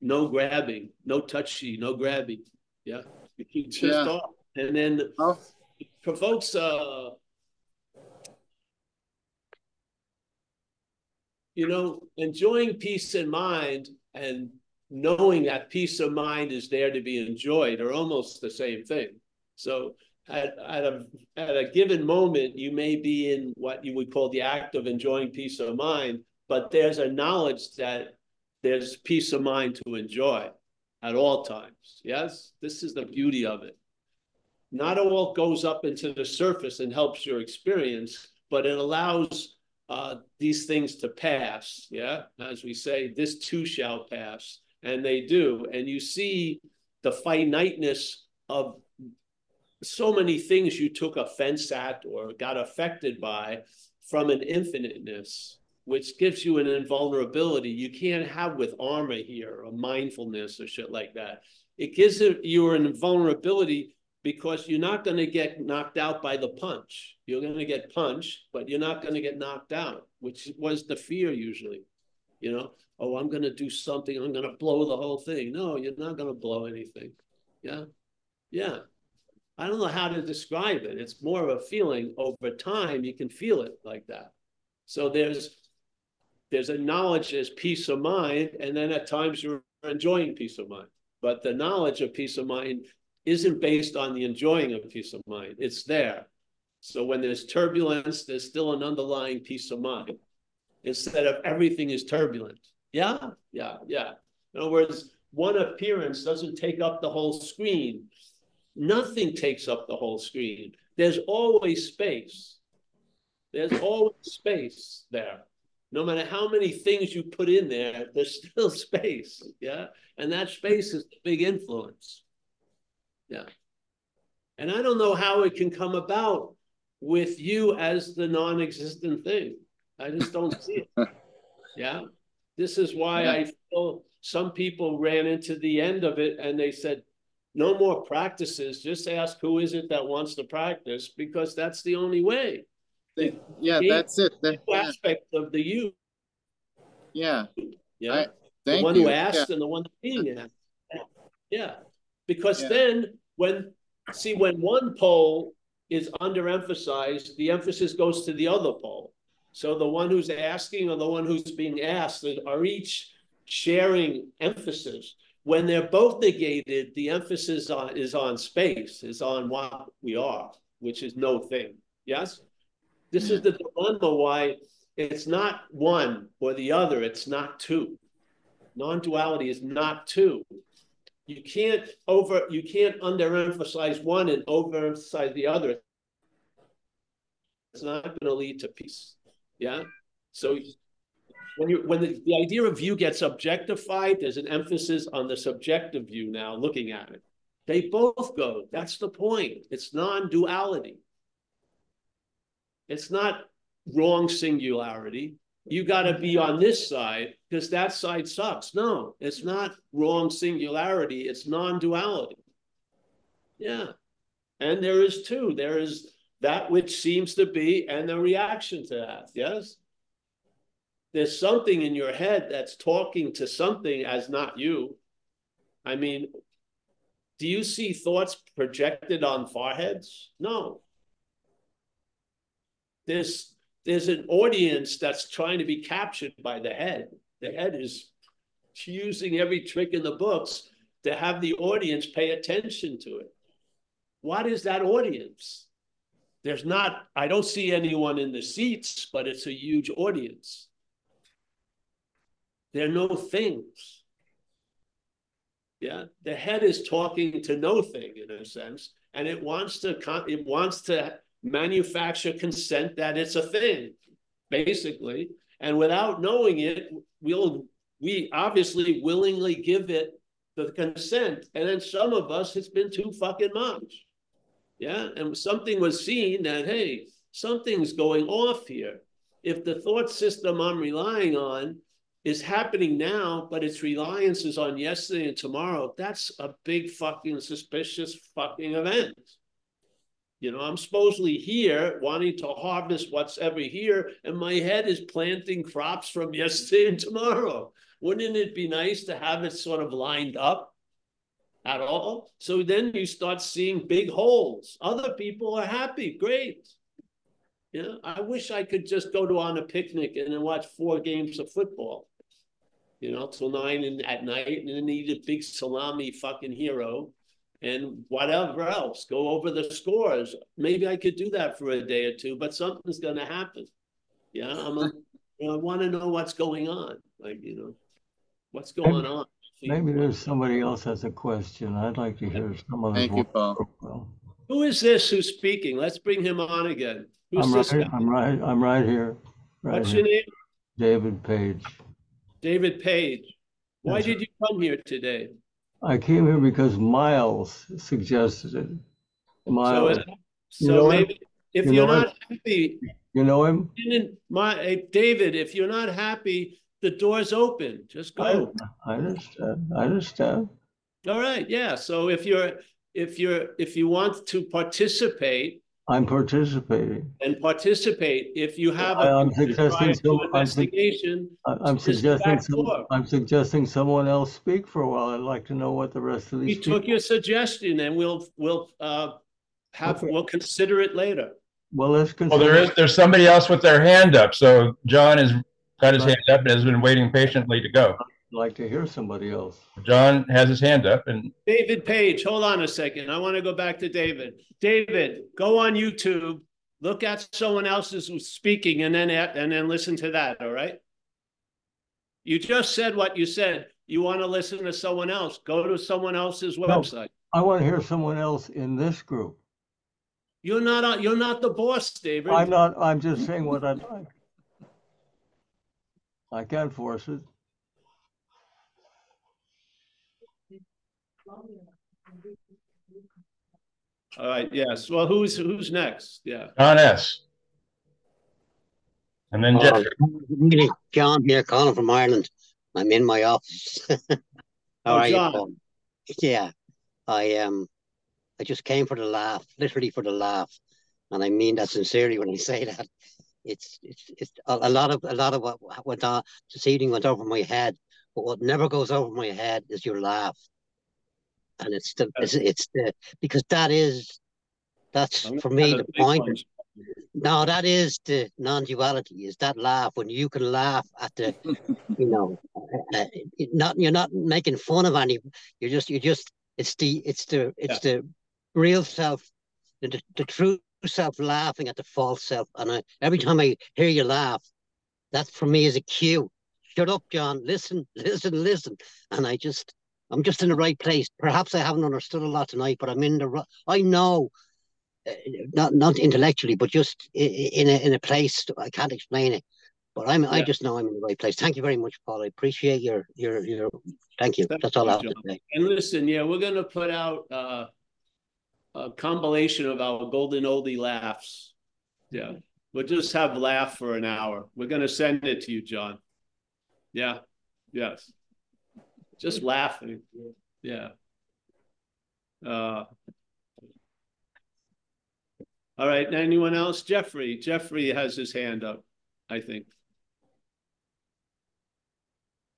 no grabbing, no touchy, no grabbing. Yeah. You just Yeah. off. And then Oh, provokes uh you know enjoying peace in mind and knowing that peace of mind is there to be enjoyed are almost the same thing. So at, at a at a given moment you may be in what you would call the act of enjoying peace of mind but there's a knowledge that there's peace of mind to enjoy at all times. Yes? This is the beauty of it. Not all goes up into the surface and helps your experience, but it allows uh, these things to pass. Yeah, as we say, this too shall pass, and they do. And you see the finiteness of so many things you took offense at or got affected by from an infiniteness, which gives you an invulnerability you can't have with armor here or mindfulness or shit like that. It gives you an invulnerability because you're not going to get knocked out by the punch. You're going to get punched, but you're not going to get knocked out, which was the fear usually. You know, oh, I'm going to do something. I'm going to blow the whole thing. No, you're not going to blow anything. Yeah. Yeah. I don't know how to describe it. It's more of a feeling over time. You can feel it like that. So there's there's a knowledge there's peace of mind, and then at times you're enjoying peace of mind. But the knowledge of peace of mind isn't based on the enjoying of peace of mind. It's there. So when there's turbulence, there's still an underlying peace of mind instead of everything is turbulent. Yeah, yeah, yeah. In other words, one appearance doesn't take up the whole screen. Nothing takes up the whole screen. There's always space. There's always space there. No matter how many things you put in there, there's still space. Yeah. And that space is the big influence. Yeah. And I don't know how it can come about with you as the non existent thing. I just don't see it. Yeah. This is why Yeah. I feel some people ran into the end of it and they said, no more practices. Just ask who is it that wants to practice because that's the only way. Yeah, that's it. That, yeah, aspect of the you. yeah. Yeah. I- the one you. who Yeah. asked and the one being asked. Yeah, because Yeah. then when see when one pole is underemphasized, the emphasis goes to the other pole. So the one who's asking or the one who's being asked are each sharing emphasis. When they're both negated, the emphasis on, is on space, is on what we are, which is no thing. Yes? This is the dilemma why it's not one or the other, it's not two. Non-duality is not two. You can't over you can't underemphasize one and overemphasize the other. It's not going to lead to peace. Yeah. So when you when the, the idea of view gets objectified, there's an emphasis on the subjective view now looking at it. They both go. That's the point. It's non-duality. It's not wrong singularity. You got to be on this side because that side sucks. No, it's not wrong singularity. It's non-duality. Yeah. And there is two. There is that which seems to be and the reaction to that. Yes. There's something in your head that's talking to something as not you. I mean, do you see thoughts projected on foreheads? No. There's there's an audience that's trying to be captured by the head. The head is using every trick in the books to have the audience pay attention to it. What is that audience? there's not, I don't see anyone in the seats, but it's a huge audience. There are no things. Yeah, the head is talking to no thing in a sense, and it wants to it wants to manufacture consent that it's a thing, basically. And without knowing it, we'll we obviously willingly give it the consent, and then some of us it's been too fucking much. Yeah, and something was seen that hey, something's going off here. If the thought system I'm relying on is happening now, but its reliance is on yesterday and tomorrow, that's a big fucking suspicious fucking event. You know, I'm supposedly here wanting to harvest what's ever here, and my head is planting crops from yesterday and tomorrow. Wouldn't it be nice to have it sort of lined up at all? So then you start seeing big holes. Other people are happy, great. You know, I wish I could just go to on a picnic and then watch four games of football you know, till nine at night, and then eat a big salami fucking hero and whatever else. Go over the scores. Maybe I could do that for a day or two, but something's gonna happen. Yeah, I'm a, you know, I want to know what's going on. Like, you know, what's going on. Maybe there's somebody else has a question. I'd like to hear some of Thank you, Paul. Who is this who's speaking? Let's bring him on again. Who's I'm this right, guy? I'm right, I'm right here. Right What's here. your name? David Page. David Page. Why Yes, sir. did you come here today? I came here because Miles suggested it. So, Miles, You so know what? maybe if You you're know what? not happy, you know him? my eh, David, if you're not happy, the door's open. Just I, go. I understand, I understand. All right, yeah. So if you're if you're if you want to participate I'm participating. and participate, if you have I- a I'm drive suggesting to some- I'm sug- investigation, I- I'm Just suggesting, back some- door. I'm suggesting someone else speak for a while. I'd like to know what the rest of we these people. took your suggestion and we'll we'll uh have Okay. we'll consider it later. Well, let's Well, there consider, is, there's somebody else with their hand up. So John has got his Right. hand up and has been waiting patiently to go. I'd like to hear somebody else. John has his hand up and David Page, hold on a second. I want to go back to David. David, go on YouTube, look at someone else's speaking, and then and then listen to that. All right. You just said what you said. You want to listen to someone else? Go to someone else's website. I want to hear someone else in this group. You're not on- you're not the boss, David. I'm not, I'm just saying what I'd like. I can't force it. All right. Yes. Well, who's who's next? Yeah. John S. And then Uh, Jeff. Really, John here calling from Ireland. I'm in my office. Oh, How are you, Paul? Yeah, I um, I just came for the laugh, literally for the laugh, and I mean that sincerely when I say that. It's it's it's a, a lot of a lot of what went on this evening went over my head, but what never goes over my head is your laugh, and it's the it's, it's the because that is that's for me the point. No, that is the non-duality. Is that laugh when you can laugh at the, you know, uh, uh, not you're not making fun of any. You're just you're just it's the it's the it's the real self, the the true self laughing at the false self. And I, every time I hear you laugh, that for me is a cue. Shut up, John. Listen, listen, listen. And I just I'm just in the right place. Perhaps I haven't understood a lot tonight, but I'm in the right. I know uh, not not intellectually, but just in a in a place I can't explain it. But I'm I just know I'm in the right place. Thank you very much, Paul. I appreciate your your your. Thank you. Thank That's all I have to say. And listen, yeah, we're gonna put out uh, a compilation of our golden oldie laughs. Yeah, we'll just have laugh for an hour. We're gonna send it to you, John. Yeah, yes. Just laughing. Yeah. Uh, all right, anyone else? Jeffrey, Jeffrey has his hand up, I think.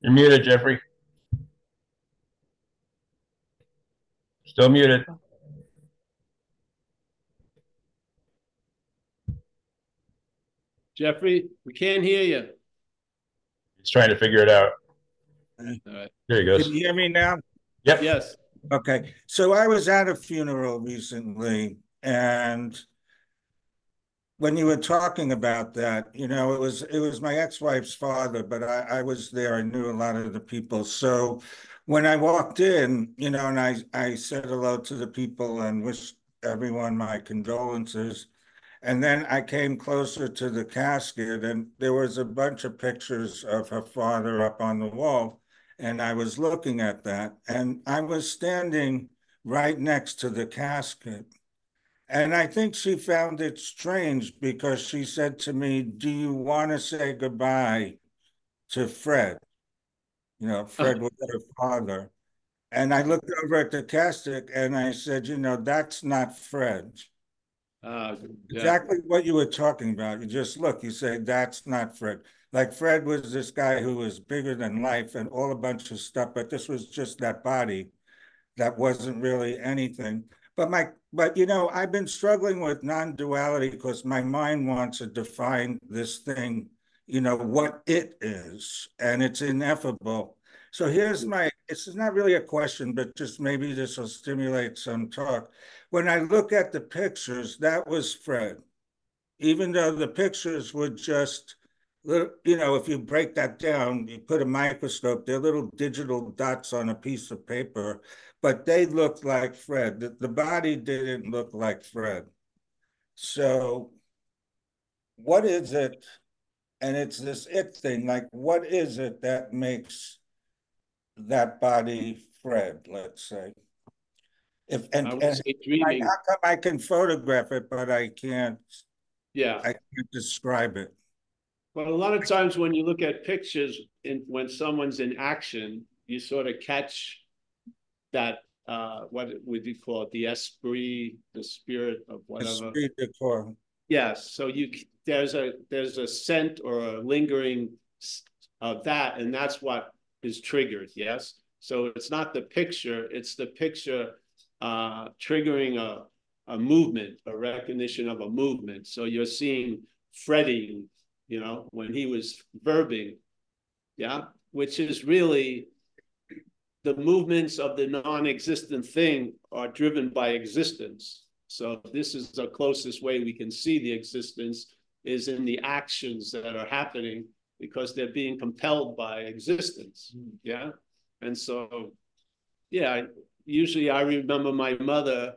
You're muted, Jeffrey. Still muted. Jeffrey, we can't hear you. He's trying to figure it out. All right, There he Can you hear me now? Yep. yes, Okay, so I was at a funeral recently and when you were talking about that, you know, it was it was my ex-wife's father, but I, I was there. I knew a lot of the people. So when I walked in, you know, and I I said hello to the people and wished everyone my condolences. And then I came closer to the casket, and there was a bunch of pictures of her father up on the wall. And I was looking at that, and I was standing right next to the casket. And I think she found it strange because she said to me, Do you want to say goodbye to Fred? You know, Fred was her father. And I looked over at the casket and I said, You know, that's not Fred. Uh, yeah. Exactly what you were talking about. You just look, you say, That's not Fred. Like Fred was this guy who was bigger than life and all a bunch of stuff, but this was just that body that wasn't really anything. But my, but you know, I've been struggling with non-duality because my mind wants to define this thing, you know, what it is, and it's ineffable. So here's my, this is not really a question, but just maybe this will stimulate some talk. When I look at the pictures, that was Fred. Even though the pictures were just, you know, if you break that down, you put a microscope, they're little digital dots on a piece of paper, but they looked like Fred. The, the body didn't look like Fred. So, what is it? And it's this it thing. Like, what is it that makes that body Fred? Let's say. If and, I and how come I can photograph it, but I can't. Yeah. I can't describe it. Well, a lot of times when you look at pictures in when someone's in action, you sort of catch that uh what would you call it? The esprit, the spirit of whatever. Esprit de corps. Yes, so you there's a there's a scent or a lingering of that, and that's what is triggered. Yes, so it's not the picture; it's the picture uh, triggering a a movement, a recognition of a movement. So you're seeing fretting, you know, when he was verbing, yeah, which is really the movements of the non-existent thing are driven by existence. So this is the closest way we can see the existence is in the actions that are happening because they're being compelled by existence. Mm-hmm. Yeah. And so, yeah, usually I remember my mother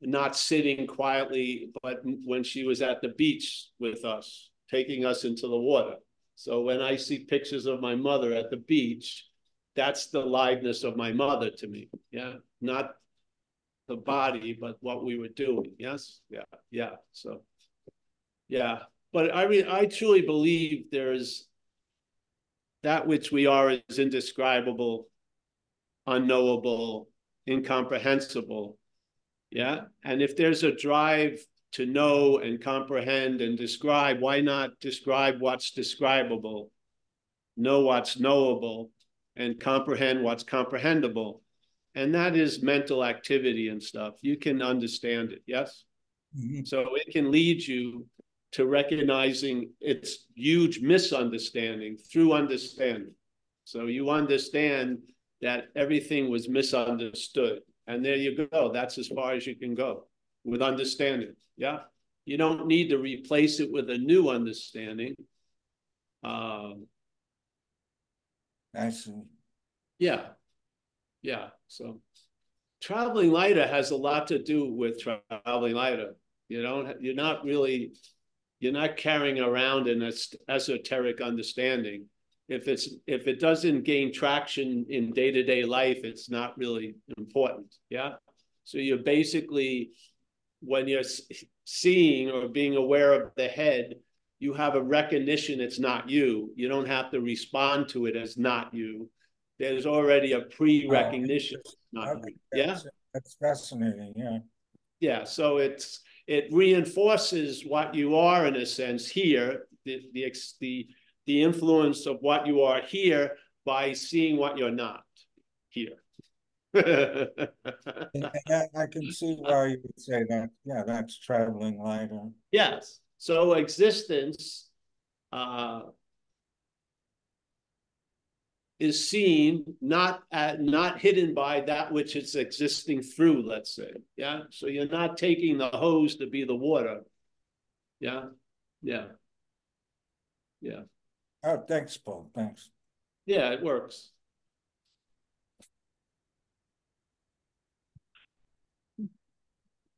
not sitting quietly, but when she was at the beach with us, taking us into the water. So when I see pictures of my mother at the beach, that's the liveness of my mother to me. Yeah. Not the body, but what we were doing. Yes. Yeah. Yeah. So, yeah. But I mean, I truly believe there is that which we are is indescribable, unknowable, incomprehensible. Yeah. And if there's a drive to know and comprehend and describe, why not describe what's describable, know what's knowable, and comprehend what's comprehensible? And that is mental activity and stuff. You can understand it. Yes. Mhm. So it can lead you to recognizing its huge misunderstanding through understanding. So you understand that everything was misunderstood. And there you go. That's as far as you can go with understanding. Yeah. You don't need to replace it with a new understanding. Um, I see. yeah. Yeah. So traveling lighter has a lot to do with traveling lighter. You don't, you're not really, you're not carrying around an esoteric understanding. If it's, if it doesn't gain traction in day-to-day life, it's not really important. Yeah. So you're basically, when you're seeing or being aware of the head, you have a recognition it's not you. You don't have to respond to it as not you. There's already a pre-recognition. Okay. Yeah. that's- That's fascinating, yeah. Yeah, so it's it reinforces what you are in a sense here, the the the the influence of what you are here by seeing what you're not here. I, I can see why you would say that, yeah, that's traveling lighter. yes. So existence uh, is seen not at, not hidden by that which it's existing through. Let's say, yeah. So you're not taking the hose to be the water. Yeah, yeah. Yeah, Oh, thanks, Paul, thanks. yeah, it works.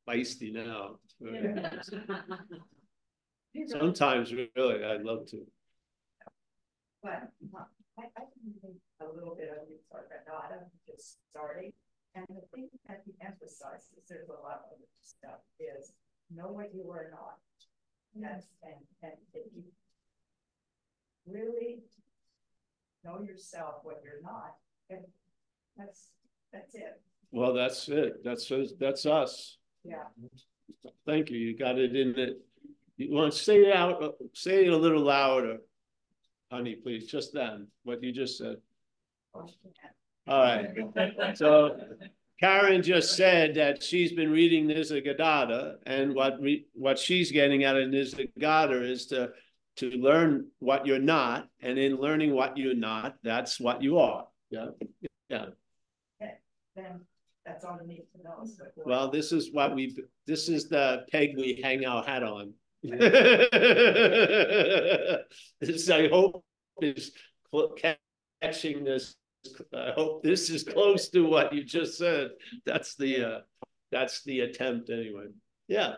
Feisty now. Sometimes really, I'd love to. But uh, I, I can think a little bit of Victor Granada just starting. And the thing that he emphasizes, there's a lot of stuff, is know what you are not. Yes, and, and if you really know yourself, what you're not, and that's, that's it, Well, that's it. That's, that's us. Yeah. Thank you. You got it in it. You want to say it out, say it a little louder. Honey, please, just then, what you just said. All right. So Karen just said that she's been reading Nisargadatta and what re, what she's getting out of Nisargadatta is to to learn what you're not, and in learning what you're not, that's what you are. Yeah, yeah. Then that's all you need to know. is what- Well, this is what we, this is the peg we hang our hat on. This, I hope is catching this, I hope this is close to what you just said. That's the, uh, that's the attempt anyway. Yeah,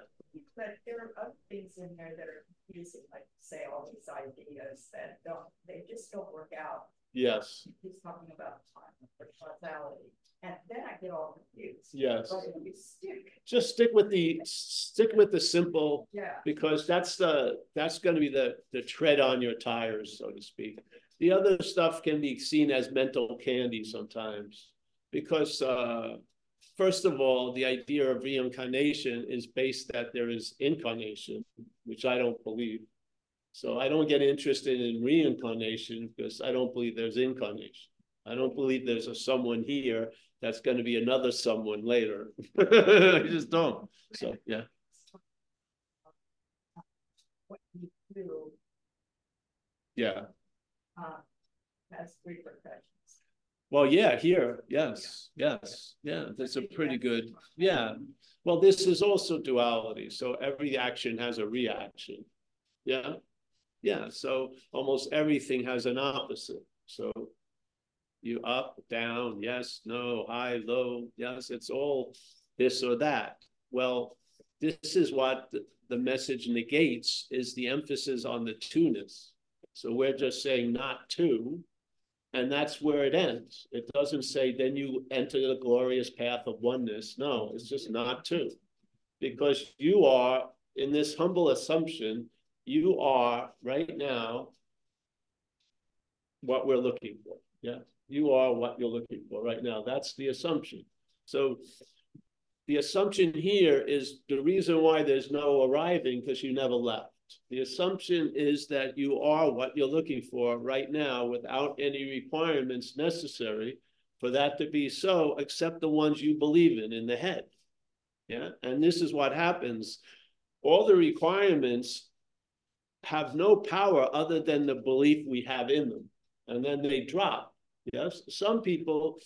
But there are other things in there that are confusing, like say all these ideas that don't, they just don't work out. yes, He's talking about time or causality, and then I get all confused. yes. But if stick, Just stick with the, stick with the simple yeah, because that's the, that's gonna be the, the tread on your tires, so to speak. The other stuff can be seen as mental candy sometimes. Because, uh, first of all, the idea of reincarnation is based that there is incarnation, which I don't believe. So I don't get interested in reincarnation because I don't believe there's incarnation. I don't believe there's a someone here that's gonna be another someone later. I just don't, so, yeah. what you do, Yeah, uh, has repercussions. well, yeah, here, yes, yes, yeah, that's a pretty good, yeah. Well, this is also duality, so every action has a reaction. Yeah, yeah, so almost everything has an opposite, so. You up, down, yes, no, high, low, yes, it's all this or that. Well, this is what the, message negates is the emphasis on the two-ness. So we're just saying not two, and that's where it ends. It doesn't say then you enter the glorious path of oneness. No, it's just not two. Because you are, in this humble assumption, you are right now what we're looking for. Yeah, you are what you're looking for right now. That's the assumption. So the assumption here is the reason why there's no arriving because you never left. The assumption is that you are what you're looking for right now without any requirements necessary for that to be so, except the ones you believe in in the head. Yeah, and this is what happens. All the requirements have no power other than the belief we have in them, and then they drop. Yes, some people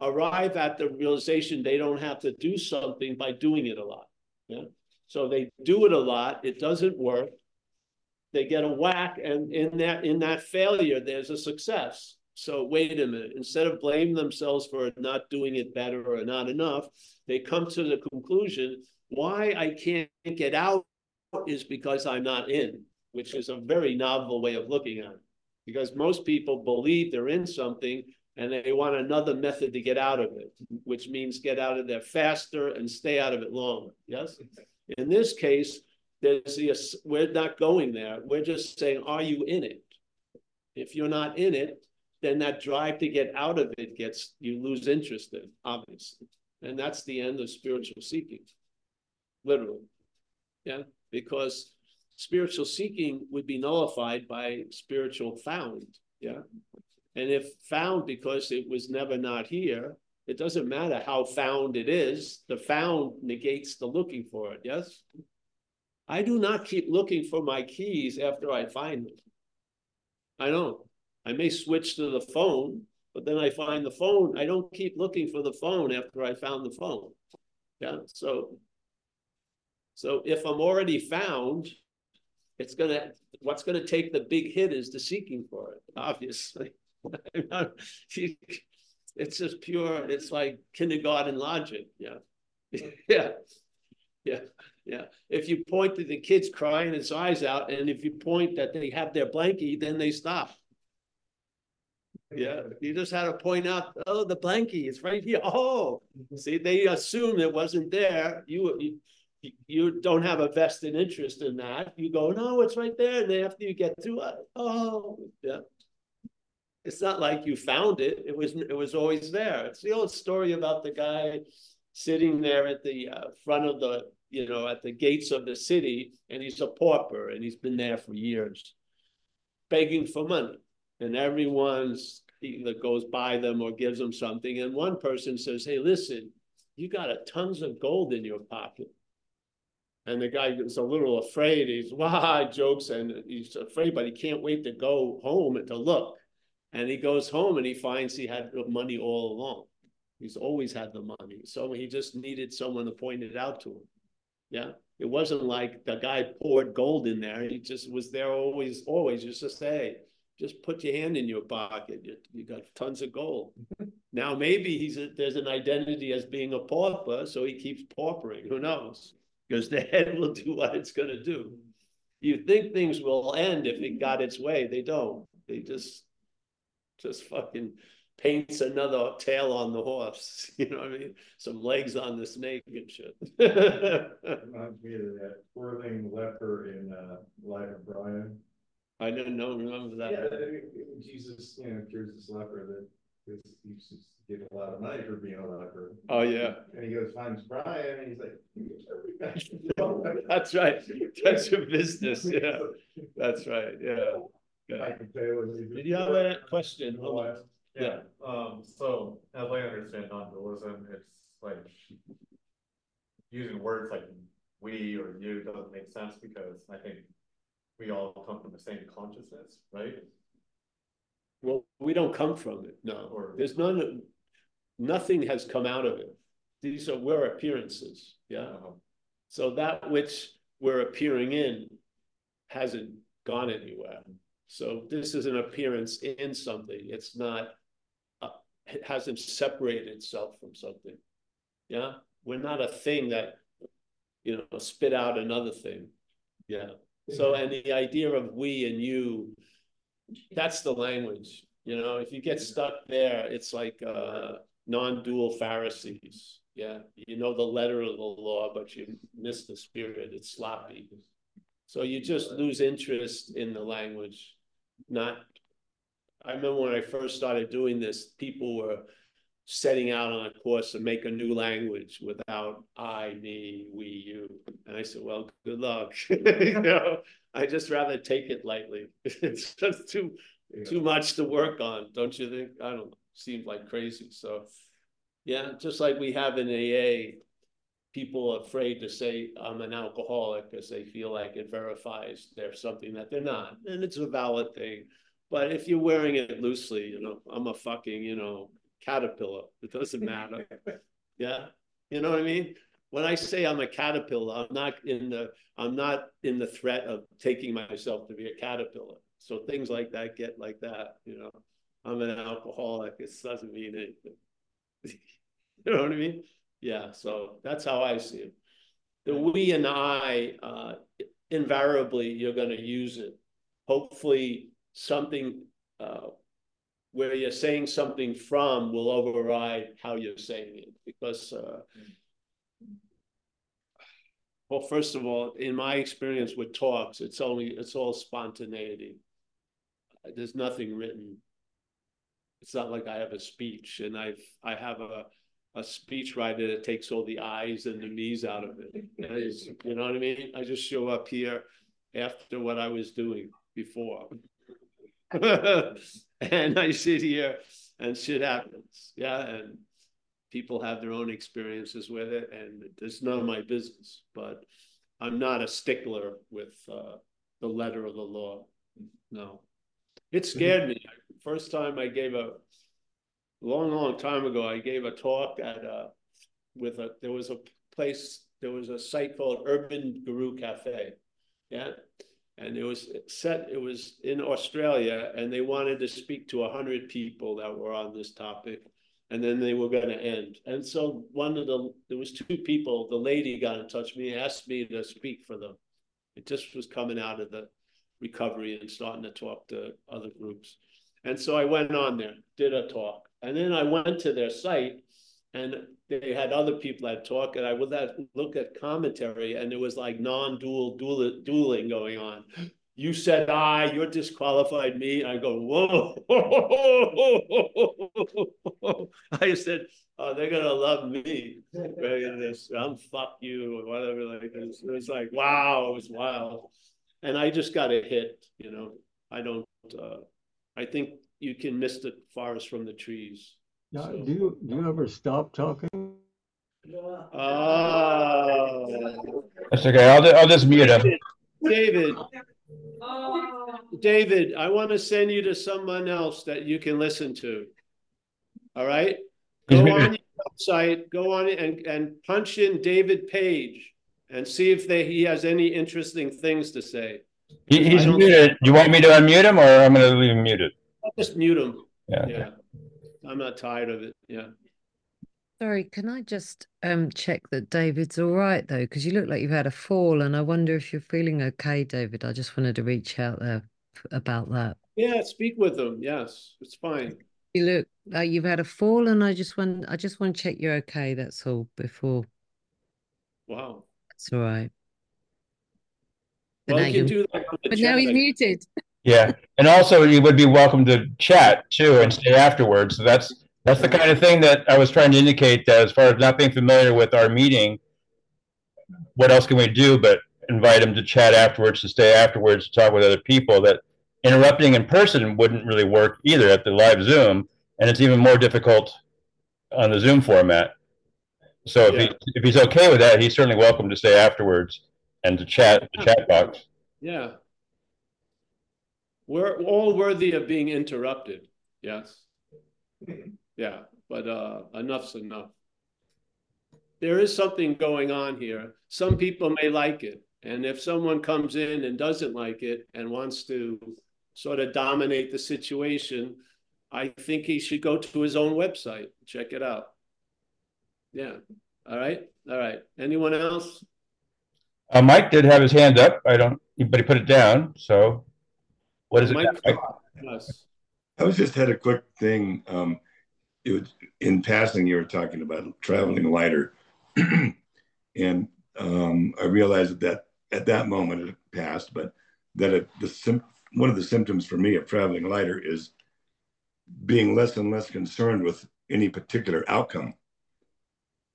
arrive at the realization they don't have to do something by doing it a lot. Yeah. So they do it a lot, it doesn't work. They get a whack, and in that in that failure, there's a success. So wait a minute, instead of blaming themselves for not doing it better or not enough, they come to the conclusion why I can't get out is because I'm not in, which is a very novel way of looking at it. Because most people believe they're in something and they want another method to get out of it, which means get out of there faster and stay out of it longer. Yes. In this case, there's the we're not going there. We're just saying, are you in it? If you're not in it, then that drive to get out of it gets you lose interest in, obviously. And that's the end of spiritual seeking. Literally. Yeah. Because spiritual seeking would be nullified by spiritual found. Yeah. And if found because it was never not here, it doesn't matter how found it is, the found negates the looking for it, yes? I do not keep looking for my keys after I find them. I don't. I may switch to the phone, but then I find the phone. I don't keep looking for the phone after I found the phone. Yeah, so so if I'm already found, it's gonna, what's gonna take the big hit is the seeking for it, obviously. It's just pure, it's like kindergarten logic, yeah. Yeah, yeah, yeah. If you point to the kids crying his eyes out, and if you point that they have their blankie, then they stop. Yeah, you just had to point out, oh, the blankie is right here. Oh, see, they assume it wasn't there. You, you you don't have a vested interest in that. You go, no, it's right there. And then after you get to it, oh, yeah. It's not like you found it. It was it was always there. It's the old story about the guy sitting there at the uh, front of the, you know, at the gates of the city, and he's a pauper, and he's been there for years, begging for money, and everyone's either goes by them or gives them something, and one person says, "Hey, listen, you got a tons of gold in your pocket." And the guy is a little afraid. He's wah jokes and he's afraid, but he can't wait to go home and to look. And he goes home and he finds he had money all along. He's always had the money. So he just needed someone to point it out to him. Yeah. It wasn't like the guy poured gold in there. He just was there always, always just to say, just put your hand in your pocket. You, you got tons of gold. now maybe he's a, there's an identity as being a pauper, so he keeps paupering. Who knows? Because the head will do what it's going to do. You think things will end if it got its way. They don't. They just just fucking paints another tail on the horse. You know what I mean? Some legs on the snake and shit. Reminds me of that whirling leper in uh, Life of Brian. I didn't know, remember that. Yeah, Jesus, you know, cures this leper that because he used to get a lot of money for being a leper. Oh, yeah. And he goes, finds Brian, and he's like, That's right. That's your business. Yeah. That's right. Yeah. Yeah. Did you have a question? Hold on. Yeah, um, so as I understand non-dualism, it's like using words like we or you doesn't make sense because I think we all come from the same consciousness, right? Well, we don't come from it, no. Or- There's none, nothing has come out of it. These are, we're appearances, yeah? Uh-huh. So that which we're appearing in hasn't gone anywhere. So this is an appearance in something. It's not, uh, it hasn't separated itself from something. Yeah, we're not a thing that, you know, spit out another thing. Yeah. So, and the idea of we and you, that's the language. You know, if you get stuck there, it's like uh, non-dual Pharisees. Yeah, you know the letter of the law, but you miss the spirit. It's sloppy. So you just lose interest in the language not, I remember when I first started doing this, people were setting out on a course to make a new language without I, me, we, you. And I said, well, good luck. you know, I just rather take it lightly. it's just too yeah. too much to work on, don't you think? I don't know. Seems like crazy. So yeah, just like we have in AA, people are afraid to say I'm an alcoholic because they feel like it verifies they're something that they're not. And it's a valid thing. But if you're wearing it loosely, you know, I'm a fucking, you know, caterpillar. It doesn't matter. yeah. You know what I mean? When I say I'm a caterpillar, I'm not in the I'm not in the threat of taking myself to be a caterpillar. So things like that get like that, you know. I'm an alcoholic. It doesn't mean anything. you know what I mean? Yeah, so that's how I see it. The we and I, uh, invariably, you're going to use it. Hopefully, something uh, where you're saying something from will override how you're saying it. Because, uh, well, first of all, in my experience with talks, it's only it's all spontaneity. There's nothing written. It's not like I have a speech and I've I have a a speech writer that takes all the I's and the me's out of it. You know what I mean? I just show up here after what I was doing before. and I sit here and shit happens. Yeah. And people have their own experiences with it. And it's none of my business. But I'm not a stickler with uh, the letter of the law. No. It scared me. First time I gave a long, long time ago, I gave a talk at uh, with a there was a place there was a site called Urban Guru Cafe, yeah, And it was set, it was in Australia, and they wanted to speak to a hundred people that were on this topic. And then they were gonna end. And so one of the, there was two people, the lady got in touch with me, asked me to speak for them. It just was coming out of the recovery and starting to talk to other groups. And so I went on there, did a talk, and then I went to their site and they had other people that talk, and I would that look at commentary, and it was like non-dual dual, dueling going on. You said I, you're disqualified me. I go, whoa. I said, oh, they're gonna love me. I'm fuck you or whatever. Like this. It was like, wow, it was wild. And I just got a hit, you know. I don't uh I think you can miss the forest from the trees. Now, So- do you, do you ever stop talking? Oh, That's okay. I'll, ju- I'll just mute him. David, David, oh. I want to send you to someone else that you can listen to. All right? He's Go muted. on your website, go on and, and punch in David Page and see if they, he has any interesting things to say. He, he's I don't- muted. Do you want me to unmute him or I'm gonna leave him muted? I'll just mute him. Yeah. Yeah. I'm not tired of it. Yeah. Sorry, can I just um check that David's all right though? Because you look like you've had a fall, and I wonder if you're feeling okay, David. I just wanted to reach out there about that. Yeah, speak with them. Yes, it's fine. You look like you've had a fall, and I just want I just want to check you're okay. That's all. Before Wow. that's all right. But Well, now you can do that. But now he's muted. Yeah, and also you would be welcome to chat too and stay afterwards. So that's that's the kind of thing that I was trying to indicate that as far as not being familiar with our meeting, what else can we do but invite them to chat afterwards, to stay afterwards, to talk with other people that interrupting in person wouldn't really work either at the live Zoom, and it's even more difficult on the Zoom format. So if he if he's okay with that, he's certainly welcome to stay afterwards and to chat the chat box. Yeah. We're all worthy of being interrupted. Yes. Yeah, but uh, enough's enough. There is something going on here. Some people may like it. And if someone comes in and doesn't like it and wants to sort of dominate the situation, I think he should go to his own website, check it out. Yeah. All right. All right. Anyone else? Uh, Mike did have his hand up. I don't, but he put it down. So what is it? Mike? Mike? Yes. I was just had a quick thing. Um, it was in passing. You were talking about traveling lighter, and um, I realized that at that moment it passed, but that it, the sim- one of the symptoms for me of traveling lighter is being less and less concerned with any particular outcome.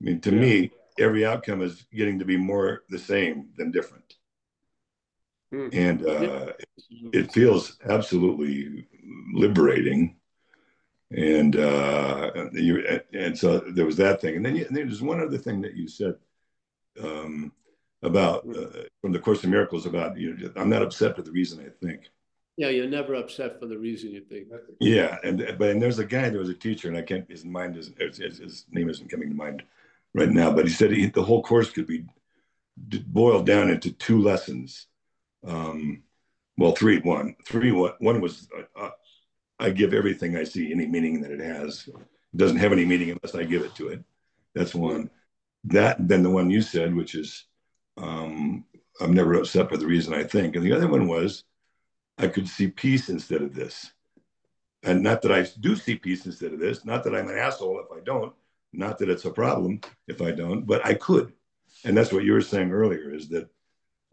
I mean, to me, every outcome is getting to be more the same than different, Hmm. and uh, it feels absolutely liberating. And uh you and so there was that thing. And then, you, and there's one other thing that you said um about uh, from the course of miracles about you know, i'm not upset for the reason i think. Yeah, you're never upset for the reason you think. yeah and but and there's a guy there was a teacher and i can't his mind isn't his, his, his name isn't coming to mind right now but he said he, the whole course could be boiled down into two lessons um well three one three one one was uh, I give everything I see any meaning that it has. It doesn't have any meaning unless I give it to it. That's one. That then the one you said, which is um, I'm never upset for the reason I think. And the other one was I could see peace instead of this. And not that I do see peace instead of this, not that I'm an asshole if I don't, not that it's a problem if I don't, but I could. And that's what you were saying earlier is that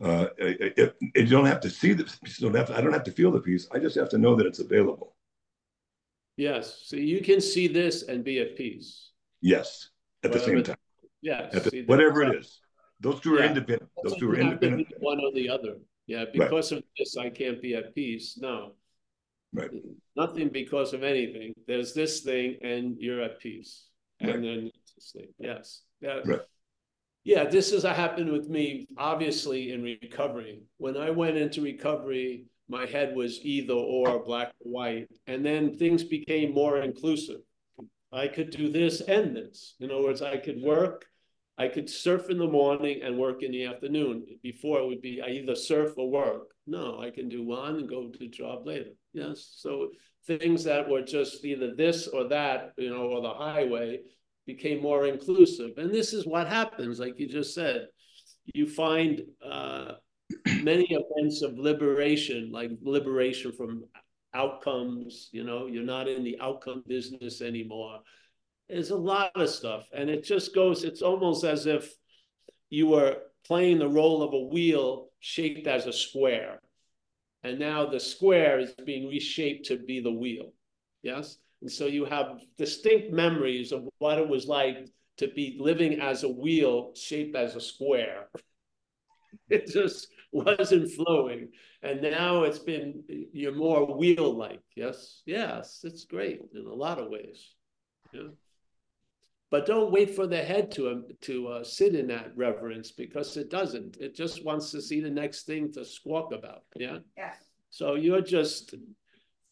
uh, it, it, you don't have to see the peace. Don't have to, I don't have to feel the peace. I just have to know that it's available. Yes, so you can see this and be at peace. Yes, at the same time. Yes. The- whatever it is. Those two are Yeah. independent. Those two are have to be independent. One or the other. Yeah, because of this, I can't be at peace. No. Right. Nothing because of anything. There's this thing and you're at peace. Right. And then this thing. Yes. Yeah. Right. Yeah, this has happened with me, obviously, in recovery. When I went into recovery, my head was either or black or white. And then things became more inclusive. I could do this and this. In other words, I could work I could surf in the morning and work in the afternoon. Before it would be I either surf or work. No, I can do one and go to job later. Yes. So things that were just either this or that, you know, or the highway became more inclusive. And this is what happens, like you just said. You find uh, many events of liberation, like liberation from outcomes, you know, you're not in the outcome business anymore. There's a lot of stuff. And it just goes, it's almost as if you were playing the role of a wheel shaped as a square. And now the square is being reshaped to be the wheel. Yes. And so you have distinct memories of what it was like to be living as a wheel shaped as a square. It just wasn't flowing. And now it's been, you're more wheel like. Yes. Yes. It's great in a lot of ways. Yeah. But don't wait for the head to um, to uh, sit in that reverence because it doesn't. It just wants to see the next thing to squawk about. Yeah. Yeah. So you're just,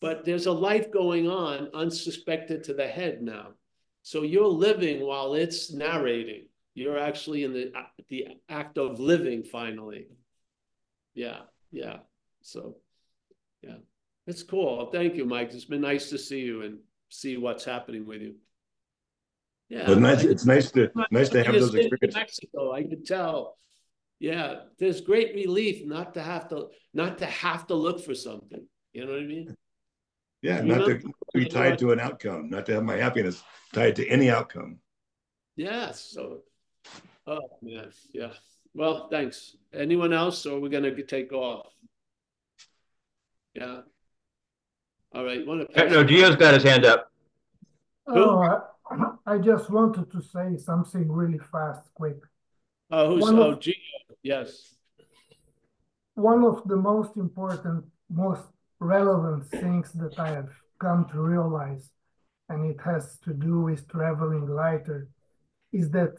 but there's a life going on unsuspected to the head now. So you're living while it's narrating. You're actually in the uh, the act of living finally. Yeah. Yeah. So, yeah, it's cool. Thank you, Mike. It's been nice to see you and see what's happening with you. Yeah, well, nice. It's nice to nice to have those experiences. Mexico, I could tell. Yeah, there's great relief not to have to not to have to look for something. You know what I mean? Yeah, you not know? to be tied to an outcome, not to have my happiness tied to any outcome. Yeah. So, oh man, yeah. Well, thanks. Anyone else, or we're gonna take off? Yeah. All right. Want to? No, Gio's got his hand up. Oh, I just wanted to say something really fast, quick. Oh, who's one oh, of, Gio? Yes. One of the most important, most relevant things that I have come to realize, and it has to do with traveling lighter, is that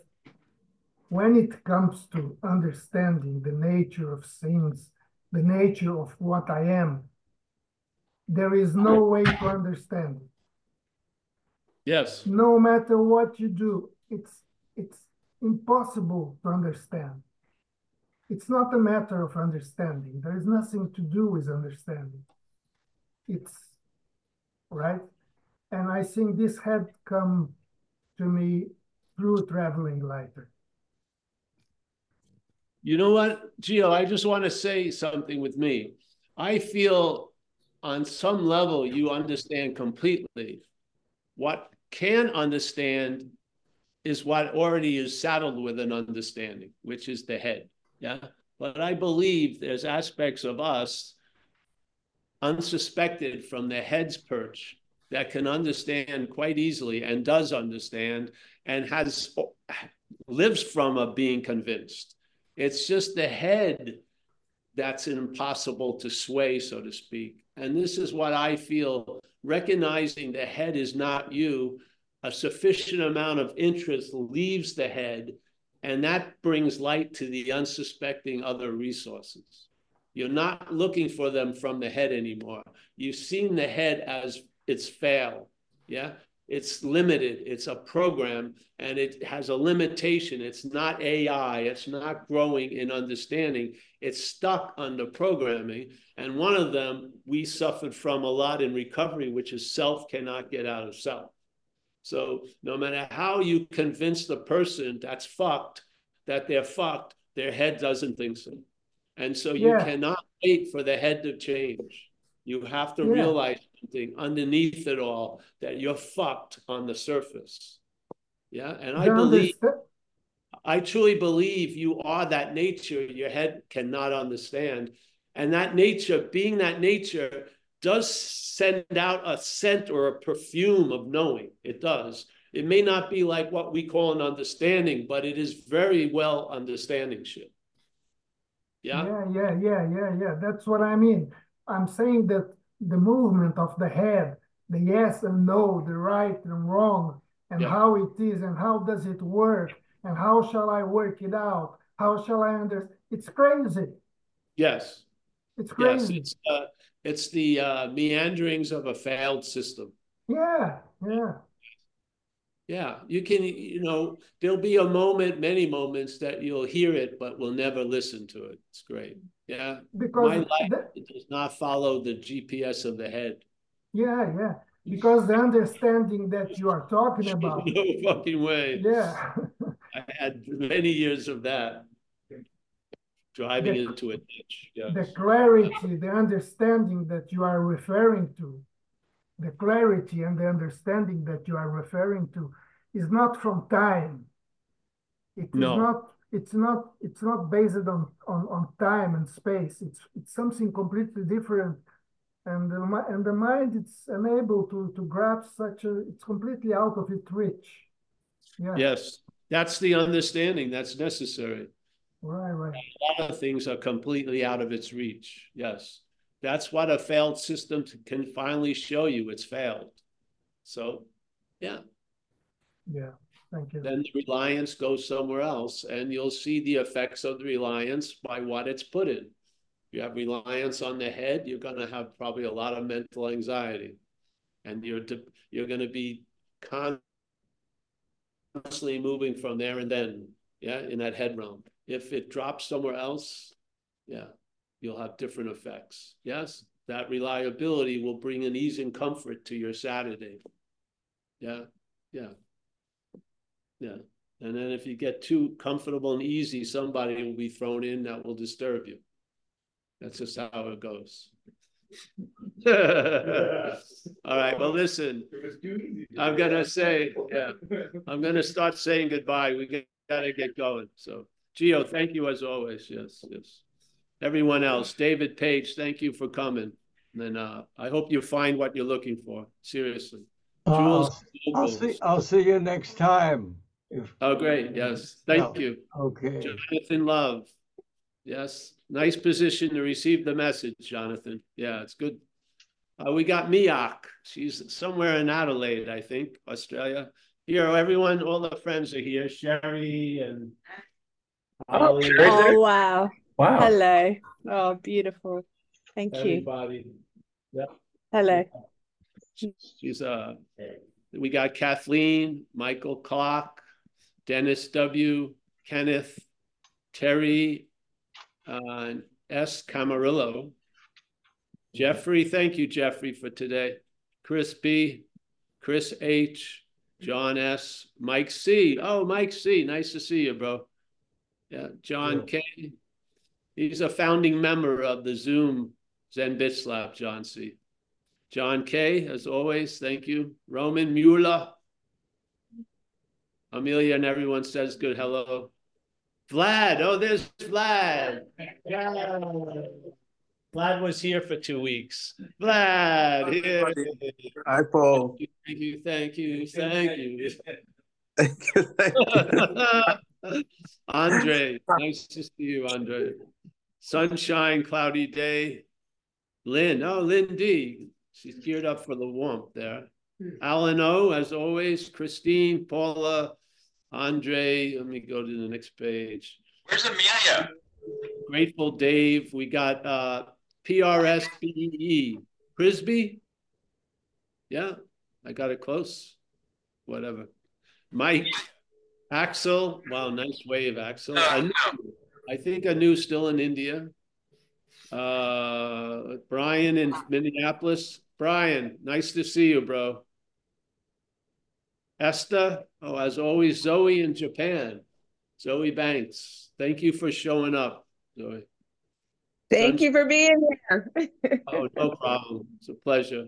when it comes to understanding the nature of things, the nature of what I am, there is no way to understand it. Yes. No matter what you do, it's it's impossible to understand. It's not a matter of understanding. There is nothing to do with understanding. It's right. And I think this had come to me through traveling lighter. You know what, Gio, I just want to say something with me. I feel on some level you understand completely. What can understand is what already is saddled with an understanding, which is the head. Yeah. But I believe there's aspects of us unsuspected from the head's perch that can understand quite easily and does understand and has lives from a being convinced. It's just the head that's impossible to sway, so to speak. And this is what I feel recognizing the head is not you, a sufficient amount of interest leaves the head, and that brings light to the unsuspecting other resources. You're not looking for them from the head anymore. You've seen the head as its fail. Yeah. It's limited. It's a program and it has a limitation. It's not AI. It's not growing in understanding. It's stuck under programming. And one of them we suffered from a lot in recovery, which is self cannot get out of self. So no matter how you convince the person that's fucked, that they're fucked, their head doesn't think so. And so you yeah. cannot wait for the head to change. You have to yeah. realize something underneath it all that you're fucked on the surface. Yeah. And I believe, I truly believe you are that nature your head cannot understand. And that nature, being that nature, does send out a scent or a perfume of knowing. It does. It may not be like what we call an understanding, but it is very well understanding shit. Yeah. Yeah, yeah, yeah, yeah, yeah. That's what I mean. I'm saying that the movement of the head, the yes and no, the right and wrong, and yeah. how it is and how does it work and how shall I work it out? How shall I understand? It's crazy. Yes. It's crazy. Yes, it's, uh, it's the uh, meanderings of a failed system. Yeah, yeah. Yeah, you can, you know, there'll be a moment, many moments that you'll hear it, but will never listen to it. It's great. Yeah. Because My life the- does not follow the GPS of the head. yeah, yeah, because the understanding that you are talking about, No fucking way. yeah, I had many years of that. Driving The- into a ditch, yeah. the clarity, the understanding that you are referring to, the clarity and the understanding that you are referring to is not from time. It is No. not, it's not, it's not based on, on, on time and space. It's, it's something completely different. And the, and the mind, it's unable to, to grasp such a, it's completely out of its reach. Yeah, Yes, that's the understanding that's necessary. right, right. A lot of things are completely out of its reach. Yes. That's what a failed system can finally show you it's failed. So, yeah, Yeah, thank you. then the reliance goes somewhere else and you'll see the effects of the reliance by what it's put in. You have reliance on the head, you're going to have probably a lot of mental anxiety. And you're de- you're going to be constantly moving from there and then, yeah, in that head realm. If it drops somewhere else, yeah, you'll have different effects. Yes, that reliability will bring an ease and comfort to your Saturday. Yeah, yeah, yeah. And then if you get too comfortable and easy, somebody will be thrown in that will disturb you. That's just how it goes. All right, well, listen, I'm gonna say, yeah, I'm gonna start saying goodbye. We gotta get going. So, Gio, thank you as always. Yes, yes. Everyone else, David Page, thank you for coming. And uh, I hope you find what you're looking for. Seriously. Uh, Jules. I'll see, I'll see you next time. If, Oh, great. Yes. Thank Yeah. you. okay. Jonathan Love. Yes. Nice position to receive the message, Jonathan. Yeah, it's good. Uh, we got Miak. She's somewhere in Adelaide, I think, Australia. Here, everyone, all the friends are here. Sherry and Oh, Holly, Sherry's? Oh, wow. Wow. Hello. Oh, beautiful. Thank you. everybody. Yeah. Hello. She's uh, we got Kathleen, Michael Clark, Dennis W, Kenneth, Terry, uh, S Camarillo, Jeffrey. Thank you, Jeffrey, for today. Chris B, Chris H, John S, Mike C. Oh, Mike C. Nice to see you, bro. Yeah, John K. He's a founding member of the Zoom Zen Bitch Lab, John C. John K, as always, thank you. Roman Mueller. Amelia and everyone says good hello. Vlad, oh, there's Vlad. Yeah. Vlad was here for two weeks. Vlad, here. Hi, Paul. Thank you, thank you, thank you. Andre, nice to see you, Andre. Sunshine, cloudy day. Lynn, oh, Lynn D. She's geared up for the warmth there. Alan O, as always, Christine, Paula, Andre. Let me go to the next page. Where's Amelia? Grateful Dave. We got uh PRSPE. Frisbee? Yeah, I got it close. Whatever. Mike, Axel. Wow, nice wave, Axel. Anu, I think Anu still in India. Uh, Brian in Minneapolis. Brian, nice to see you, bro. Esther, oh, as always, Zoe in Japan. Zoe Banks, thank you for showing up, Zoe. Thank you for being here. Oh, no problem. It's a pleasure.